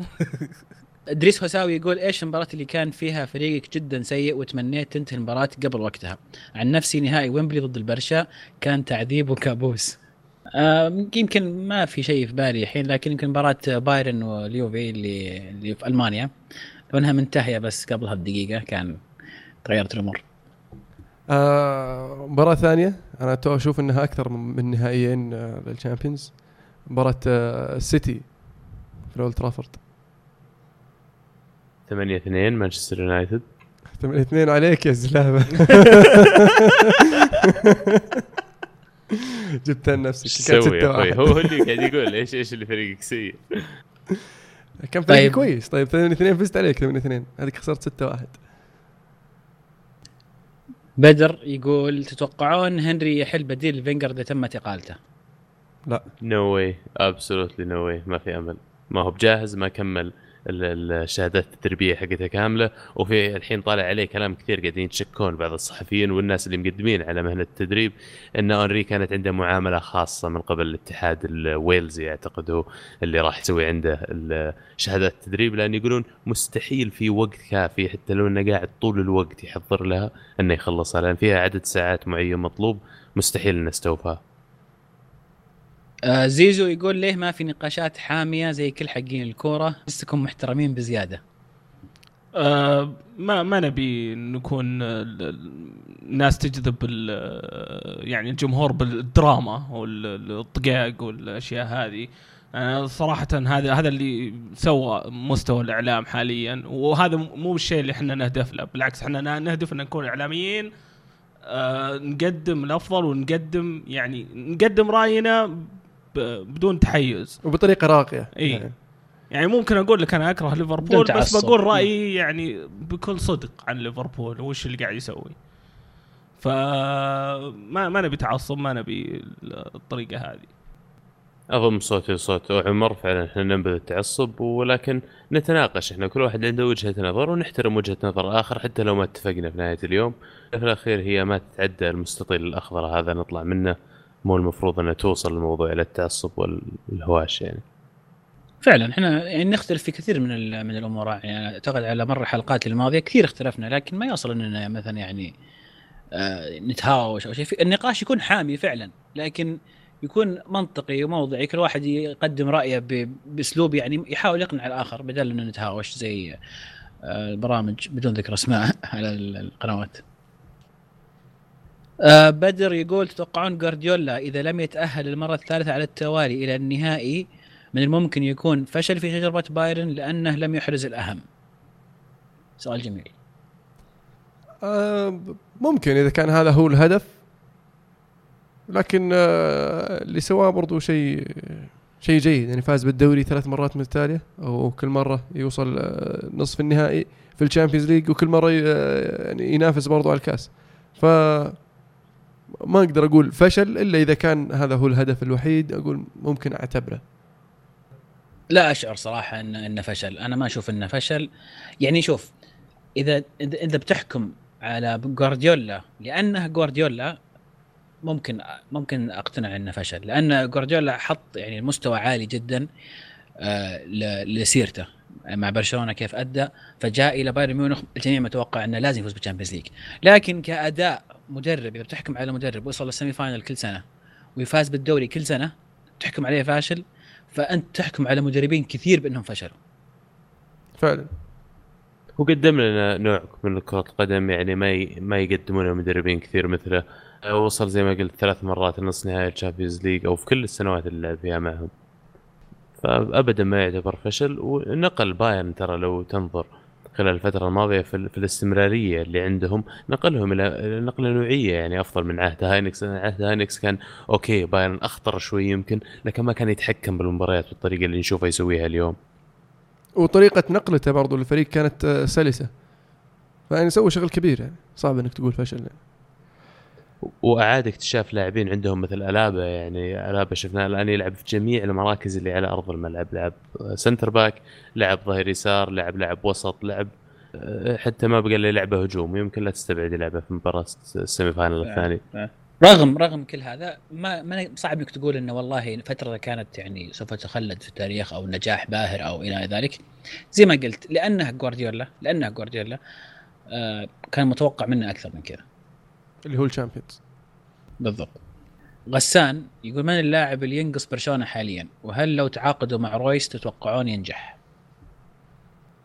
إدريس هساوي يقول إيش المباراة اللي كان فيها فريقك جدا سيء وتمنيت تنتهي المباراة قبل وقتها؟ عن نفسي نهائي ويمبلي ضد البرشا كان تعذيب وكابوس. يمكن ما في شيء في بالي الحين لكن يمكن مباراة بايرن واليوفي اللي اللي في ألمانيا لو انها منتهية بس قبلها بدقيقة كان تغيرت الأمور. آه مباراة ثانية. أنا تو أشوف إنها أكثر من نهائيين آه لل Champions مباراة آه السيتي في الأولد ترافورد. 8 2 مانشستر يونايتد. ثمانية اثنين عليك يا زلابة. جبتها لنفسك يا أخوي؟ واحد. هو هو اللي قاعد يقول إيش إيش اللي فريقك سيء؟ كان فريق طيب. كويس. طيب ثمانية اثنين فزت عليك ثمانية اثنين. هذيك خسرت ستة واحد. بدر يقول تتوقعون هنري يحل بديل فينجر إذا تمت اقالته؟ no way absolutely no way ما في أمل. ما هو بجاهز ما كمل. الشهادات التدريبيه حقتها كاملة وفي الحين طالع عليه كلام كثير قاعدين يتشكون بعض الصحفيين والناس اللي مقدمين على مهنة التدريب إن هنري كانت عنده معاملة خاصة من قبل الاتحاد الويلزي أعتقد هو اللي راح يسوي عنده شهادات التدريب لأن يقولون مستحيل في وقت كافي حتى لو إنه قاعد طول الوقت يحضر لها إنه يخلصها لأن فيها عدد ساعات معين مطلوب مستحيل إنه استوفاها آه زيزو يقول ليه ما في نقاشات حامية زي كل حقين الكورة؟ لسكم محترمين بزيادة. آه ما ما نبي نكون ال- الناس تجذب ال- يعني الجمهور بالدراما والطقاق والأشياء هذه. أنا صراحة هذا هذا اللي سوى مستوى الإعلام حاليا. وهذا مو الشيء اللي إحنا نهدف له بالعكس إحنا نهدف إن نكون إعلاميين. آه نقدم الأفضل ونقدم يعني نقدم رأينا ب- بدون تحيز وبطريقة راقية إي. يعني. يعني ممكن أقول لك أنا أكره ليفربول بس. بقول رأيي يعني بكل صدق عن ليفربول وش اللي قاعد يسوي فما ما نبي تعصب ما نبي الطريقة هذه اضم صوتي صوت عمر فعلا إحنا ننبذ التعصب ولكن نتناقش إحنا كل واحد عنده وجهة نظر ونحترم وجهة نظر الآخر حتى لو ما اتفقنا في نهاية اليوم في الأخير هي ما تتعدى المستطيل الأخضر هذا نطلع منه مو المفروض إنها توصل الموضوع إلى التعصب والهواش يعني. فعلا إحنا يعني نختلف في كثير من من الأمور. يعني أعتقد على مر الحلقات الماضية كثير اختلفنا لكن ما يوصل إننا مثلا يعني آه نتهاوش أو شيء. النقاش يكون حامي فعلا لكن يكون منطقي وموضعي كل واحد يقدم رأيه بأسلوب يعني يحاول يقنع الآخر بدل إنه نتهاوش زي آه البرامج بدون ذكر أسماء على ال- القنوات. آه بدر يقول تتوقعون جوارديولا إذا لم يتأهل المرة الثالثة على التوالي إلى النهائي من الممكن يكون فشل في تجربة بايرن لأنه لم يحرز الأهم؟ سؤال جميل. آه، ممكن إذا كان هذا هو الهدف لكن آه، اللي سواه برضو شيء شيء جيد يعني فاز بالدوري ثلاث مرات متتاليه أو كل مرة يوصل آه، نصف النهائي في ال Champions League وكل مرة آه، يعني ينافس برضو على الكاس. ف ما أقدر أقول فشل إلا إذا كان هذا هو الهدف الوحيد أقول ممكن أعتبره. لا أشعر صراحة ان إنه فشل. أنا ما أشوف إنه فشل. يعني شوف إذا إذا بتحكم على جوارديولا لأنه جوارديولا ممكن ممكن أقتنع إنه فشل. لأن جوارديولا حط يعني مستوى عالي جدا آه، لسيرته مع برشلونة كيف أدى فجاء إلى بايرن ميونخ الجميع متوقع إنه لازم يفوز بال Champions League. لكن كأداء مدرب إذا بتحكم على مدرب وصل لل semi final كل سنة وفاز بالدوري كل سنة تحكم عليه فاشل فأنت تحكم على مدربين كثير بأنهم فشلوا. فعلا. هو قدم لنا نوع من كرة القدم يعني ما ي... ما يقدمون مدربين كثير مثله. آه، وصل زي ما قلت ثلاث مرات نص نهائي ال Champions League أو في كل السنوات اللي لعب فيها معهم. فابدا ما يعتبر فشل ونقل بايرن ترى لو تنظر. خلال الفترة الماضية في, في الاستمرارية اللي عندهم نقلهم إلى نقلة نوعية يعني أفضل من عهد. هاينكس لأن عهد هاينكس كان okay بايرن أخطر شوي يمكن لكن ما كان يتحكم بالمباريات بالطريقة اللي نشوفها يسويها اليوم. وطريقة نقلته برضو للفريق كانت آه، سلسة. فيعني سوى شغل كبير يعني صعب إنك تقول فشل يعني. وأعاد اكتشاف لاعبين عندهم مثل ألابا يعني ألابا شفناه الآن يلعب في جميع المراكز اللي على أرض الملعب لعب centre back لعب ظهير يسار لعب لعب وسط لعب أه، حتى ما بقى له لعبة هجوم يمكن لا تستبعد يلعبه في مباراة ال semi final الثاني. رغم رغم كل هذا ما, ما صعب إنك تقول إنه والله فترة كانت يعني سوف تخلد في التاريخ أو نجاح باهر أو إلى ذلك. زي ما قلت لأنه جوارديولا لأنه جوارديولا آه كان متوقع منه أكثر من كذا. اللي هو ال Champions. بالضبط. غسان يقول من اللاعب اللي ينقص برشلونة حاليا؟ وهل لو تعاقدوا مع رويس تتوقعون ينجح؟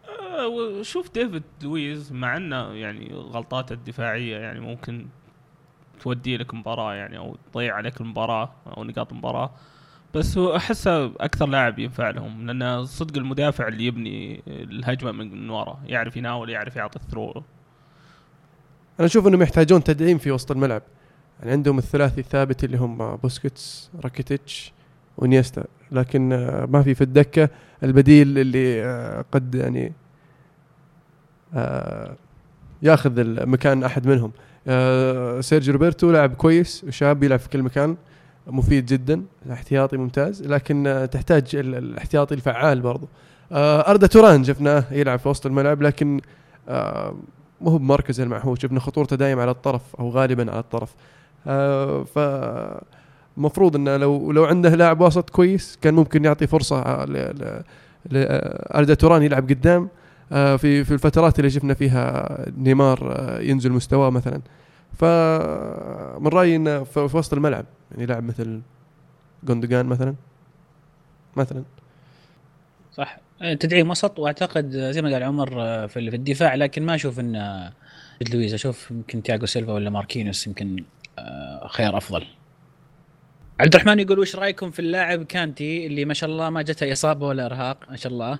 آه، وشوف ديفيد لويز مع إنه يعني غلطاته الدفاعية يعني ممكن تودي لك مباراة يعني أو تضيع عليك المباراة أو نقاط المباراة. بس هو احسه أكثر لاعب ينفع لهم لأنه صدق المدافع اللي يبني الهجمة من ورا يعرف يناول يعرف يعطي ال through أنا أشوف إنهم يحتاجون تدعيم في وسط الملعب. يعني عندهم الثلاثي الثابت اللي هم بوسكيتس راكيتيتش وإنييستا لكن آه، ما في في الدكة البديل اللي آه، قد يعني آه، ياخذ مكان أحد منهم. سيرجيو روبرتو لاعب كويس وشاب يلعب في كل مكان مفيد جدا احتياطي ممتاز لكن تحتاج ال- الاحتياطي الفعال برضو. أردا توران شفناه يلعب في وسط الملعب لكن آه، مو هو بمركزه المعهود شفنا خطورته دائما على الطرف أو غالبا على الطرف. آه ف المفروض إنه لو لو عنده لاعب وسط كويس كان ممكن يعطي فرصة ل ل- ل- أردا توران يلعب قدام آه في في الفترات اللي شفنا فيها نيمار آه ينزل مستواه مثلا. فمن رأيي إنه في وسط الملعب يعني لاعب مثل جوندوجان مثلا. مثلا. صح. آه، تدعيم وسط واعتقد آه، زي ما قال عمر آه، في الدفاع لكن ما أشوف إن آه، لويز أشوف يمكن تياغو سيلفا ولا ماركينيوس يمكن آه، خيار أفضل. عبد الرحمن يقول وش رأيكم في اللاعب كانتي اللي ما شاء الله ما جته إصابة ولا إرهاق؟ ما شاء الله.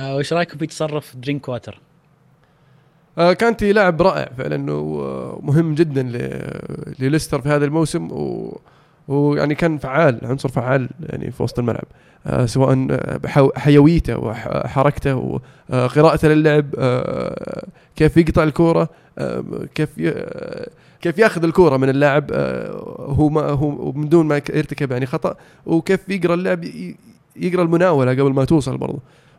آه، وش رأيكم في تصرف درينك واتر؟ آه كانتي لاعب رائع فعلا ومهم جدا لليستر في هذا الموسم و ويعني كان فعال عنصر فعال يعني في وسط الملعب. آه سواء آه، حيويته وحركته وقراءته للعب آه كيف يقطع الكورة كيف كيف ياخذ الكورة من اللاعب هو ما هو من دون ما يرتكب يعني خطأ وكيف يقرأ اللعب يقرأ المناولة قبل ما توصل برضه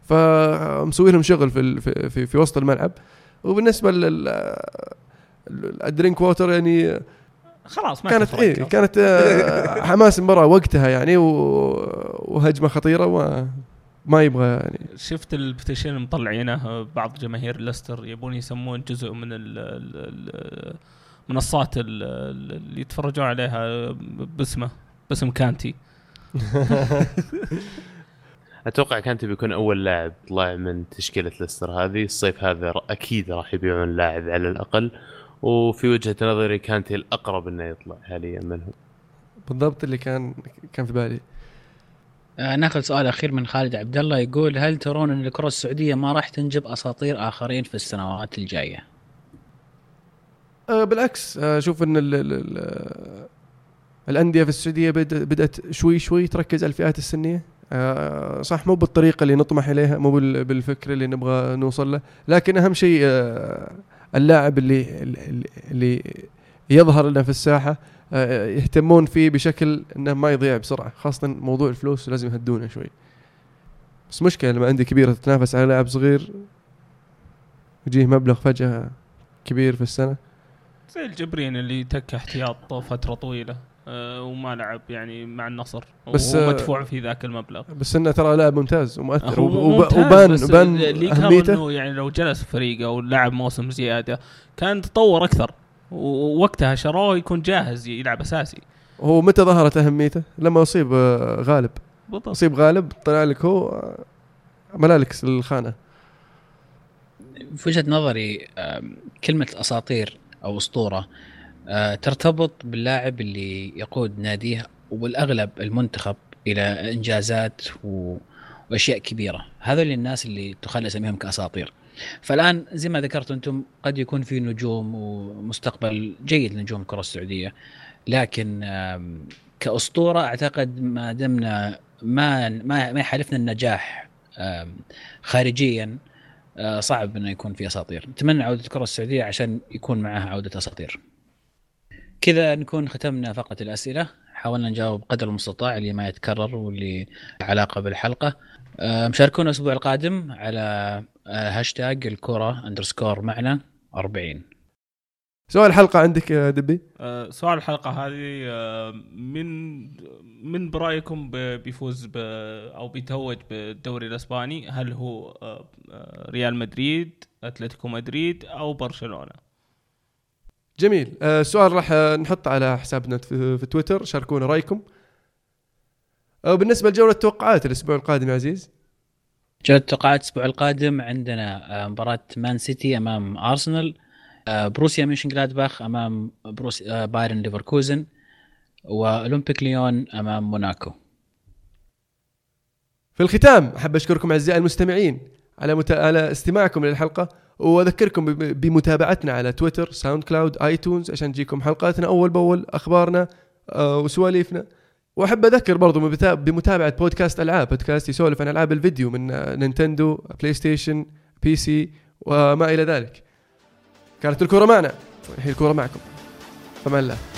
فمسوي لهم شغل في في, في وسط الملعب. وبالنسبة لل الدرينك ووتر يعني خلاص ما كانت. إيه كانت آه، حماس المباراه وقتها يعني و- وهجمة خطيرة وما ما يبغى يعني. شفت ال petition مطلعينه بعض جماهير ليستر يبون يسمون جزء من ال ال منصات ال- ال- اللي يتفرجون عليها باسمه باسم كانتي. أتوقع كانتي بيكون أول لاعب طلع من تشكيلة ليستر هذه. الصيف هذا أكيد راح يبيعون لاعب على الأقل. وفي وجهة نظري كانتي الأقرب إنه يطلع حاليا منهم. بالضبط اللي كان كان في بالي. آه ناخذ سؤال أخير من خالد عبد الله يقول هل ترون إن الكرة السعودية ما راح تنجب أساطير آخرين في السنوات الجاية؟ آه بالعكس آه، أشوف إن ال ال ال الأندية في السعودية بدأت شوي شوي تركز على الفئات السنية. آه، صح مو بالطريقة اللي نطمح إليها مو بال- بالفكر اللي نبغى نوصل له لكن أهم شيء آه، اللاعب اللي اللي- يظهر لنا في الساحة آه، يهتمون فيه بشكل إنه ما يضيع بسرعة خاصة موضوع الفلوس لازم يهدونه شوي. بس مشكلة لما عندي كبيرة تتنافس على لاعب صغير يجيه مبلغ فجأة كبير في السنة. زي الجبرين اللي تك احتياط فترة طويلة. وما لعب يعني مع النصر بس، وهو آه، مدفوع في ذاك المبلغ. بس إنه ترى لاعب ممتاز ومؤثر وب- ممتاز وبان بس وبان أهميته. إنه يعني لو جلس في فريقه ولعب موسم زيادة كان تطور أكثر. ووقتها شروه يكون جاهز يلعب أساسي. هو متى ظهرت أهميته؟ لما أصيب آه، غالب. بالضبط. أصيب غالب طلع لك هو آه، ملالك الخانه في وجهة نظري كلمة اساطير أو أسطورة آه، ترتبط باللاعب اللي يقود ناديه وبالاغلب المنتخب إلى إنجازات و... وأشياء كبيرة. هذول الناس اللي تخلى اسميهم كأساطير. فالآن زي ما ذكرت أنتم قد يكون في نجوم ومستقبل جيد لنجوم الكرة السعودية. لكن كأسطورة أعتقد ما دمنا ما ما ما يحالفنا النجاح خارجيا آه، صعب إنه يكون في أساطير. نتمنى عودة الكرة السعودية عشان يكون معها عودة أساطير. كذا نكون ختمنا فقره الأسئلة. حاولنا نجاوب قدر المستطاع اللي ما يتكرر واللي علاقة بالحلقة. آه، مشاركونا الأسبوع القادم على آه، هاشتاج الكره underscore معنا 40 سؤال الحلقة عندك يا دبي؟ آه، سؤال الحلقة هذه من من برأيكم بيفوز ب أو بيتوج بالدوري الإسباني؟ هل هو ريال مدريد أتلتيكو مدريد أو برشلونة؟ جميل. آه، السؤال راح آه، نحطه على حسابنا في تويتر. شاركونا رأيكم. آه، بالنسبة لجولة التوقعات الأسبوع القادم يا عزيز. جولة التوقعات الأسبوع القادم عندنا آه، مباراة مان سيتي أمام أرسنال آه، بروسيا مونشن جلادباخ أمام بروس آه، بايرن ليفركوزن وأولمبيك ليون أمام موناكو. في الختام أحب أشكركم أعزائي المستمعين على مت... على استماعكم للحلقه وأذكركم بمتابعتنا على تويتر ساوند كلاود آيتونز عشان تجيكم حلقاتنا أول بأول أخبارنا آه، وسواليفنا. وأحب أذكر برضو بمتا- بمتابعة بودكاست ألعاب. بودكاست يسولف عن ألعاب الفيديو من آه، نينتندو بلاي ستيشن PC وما إلى ذلك. كانت الكره معنا. الحين الكره معكم. فمان الله.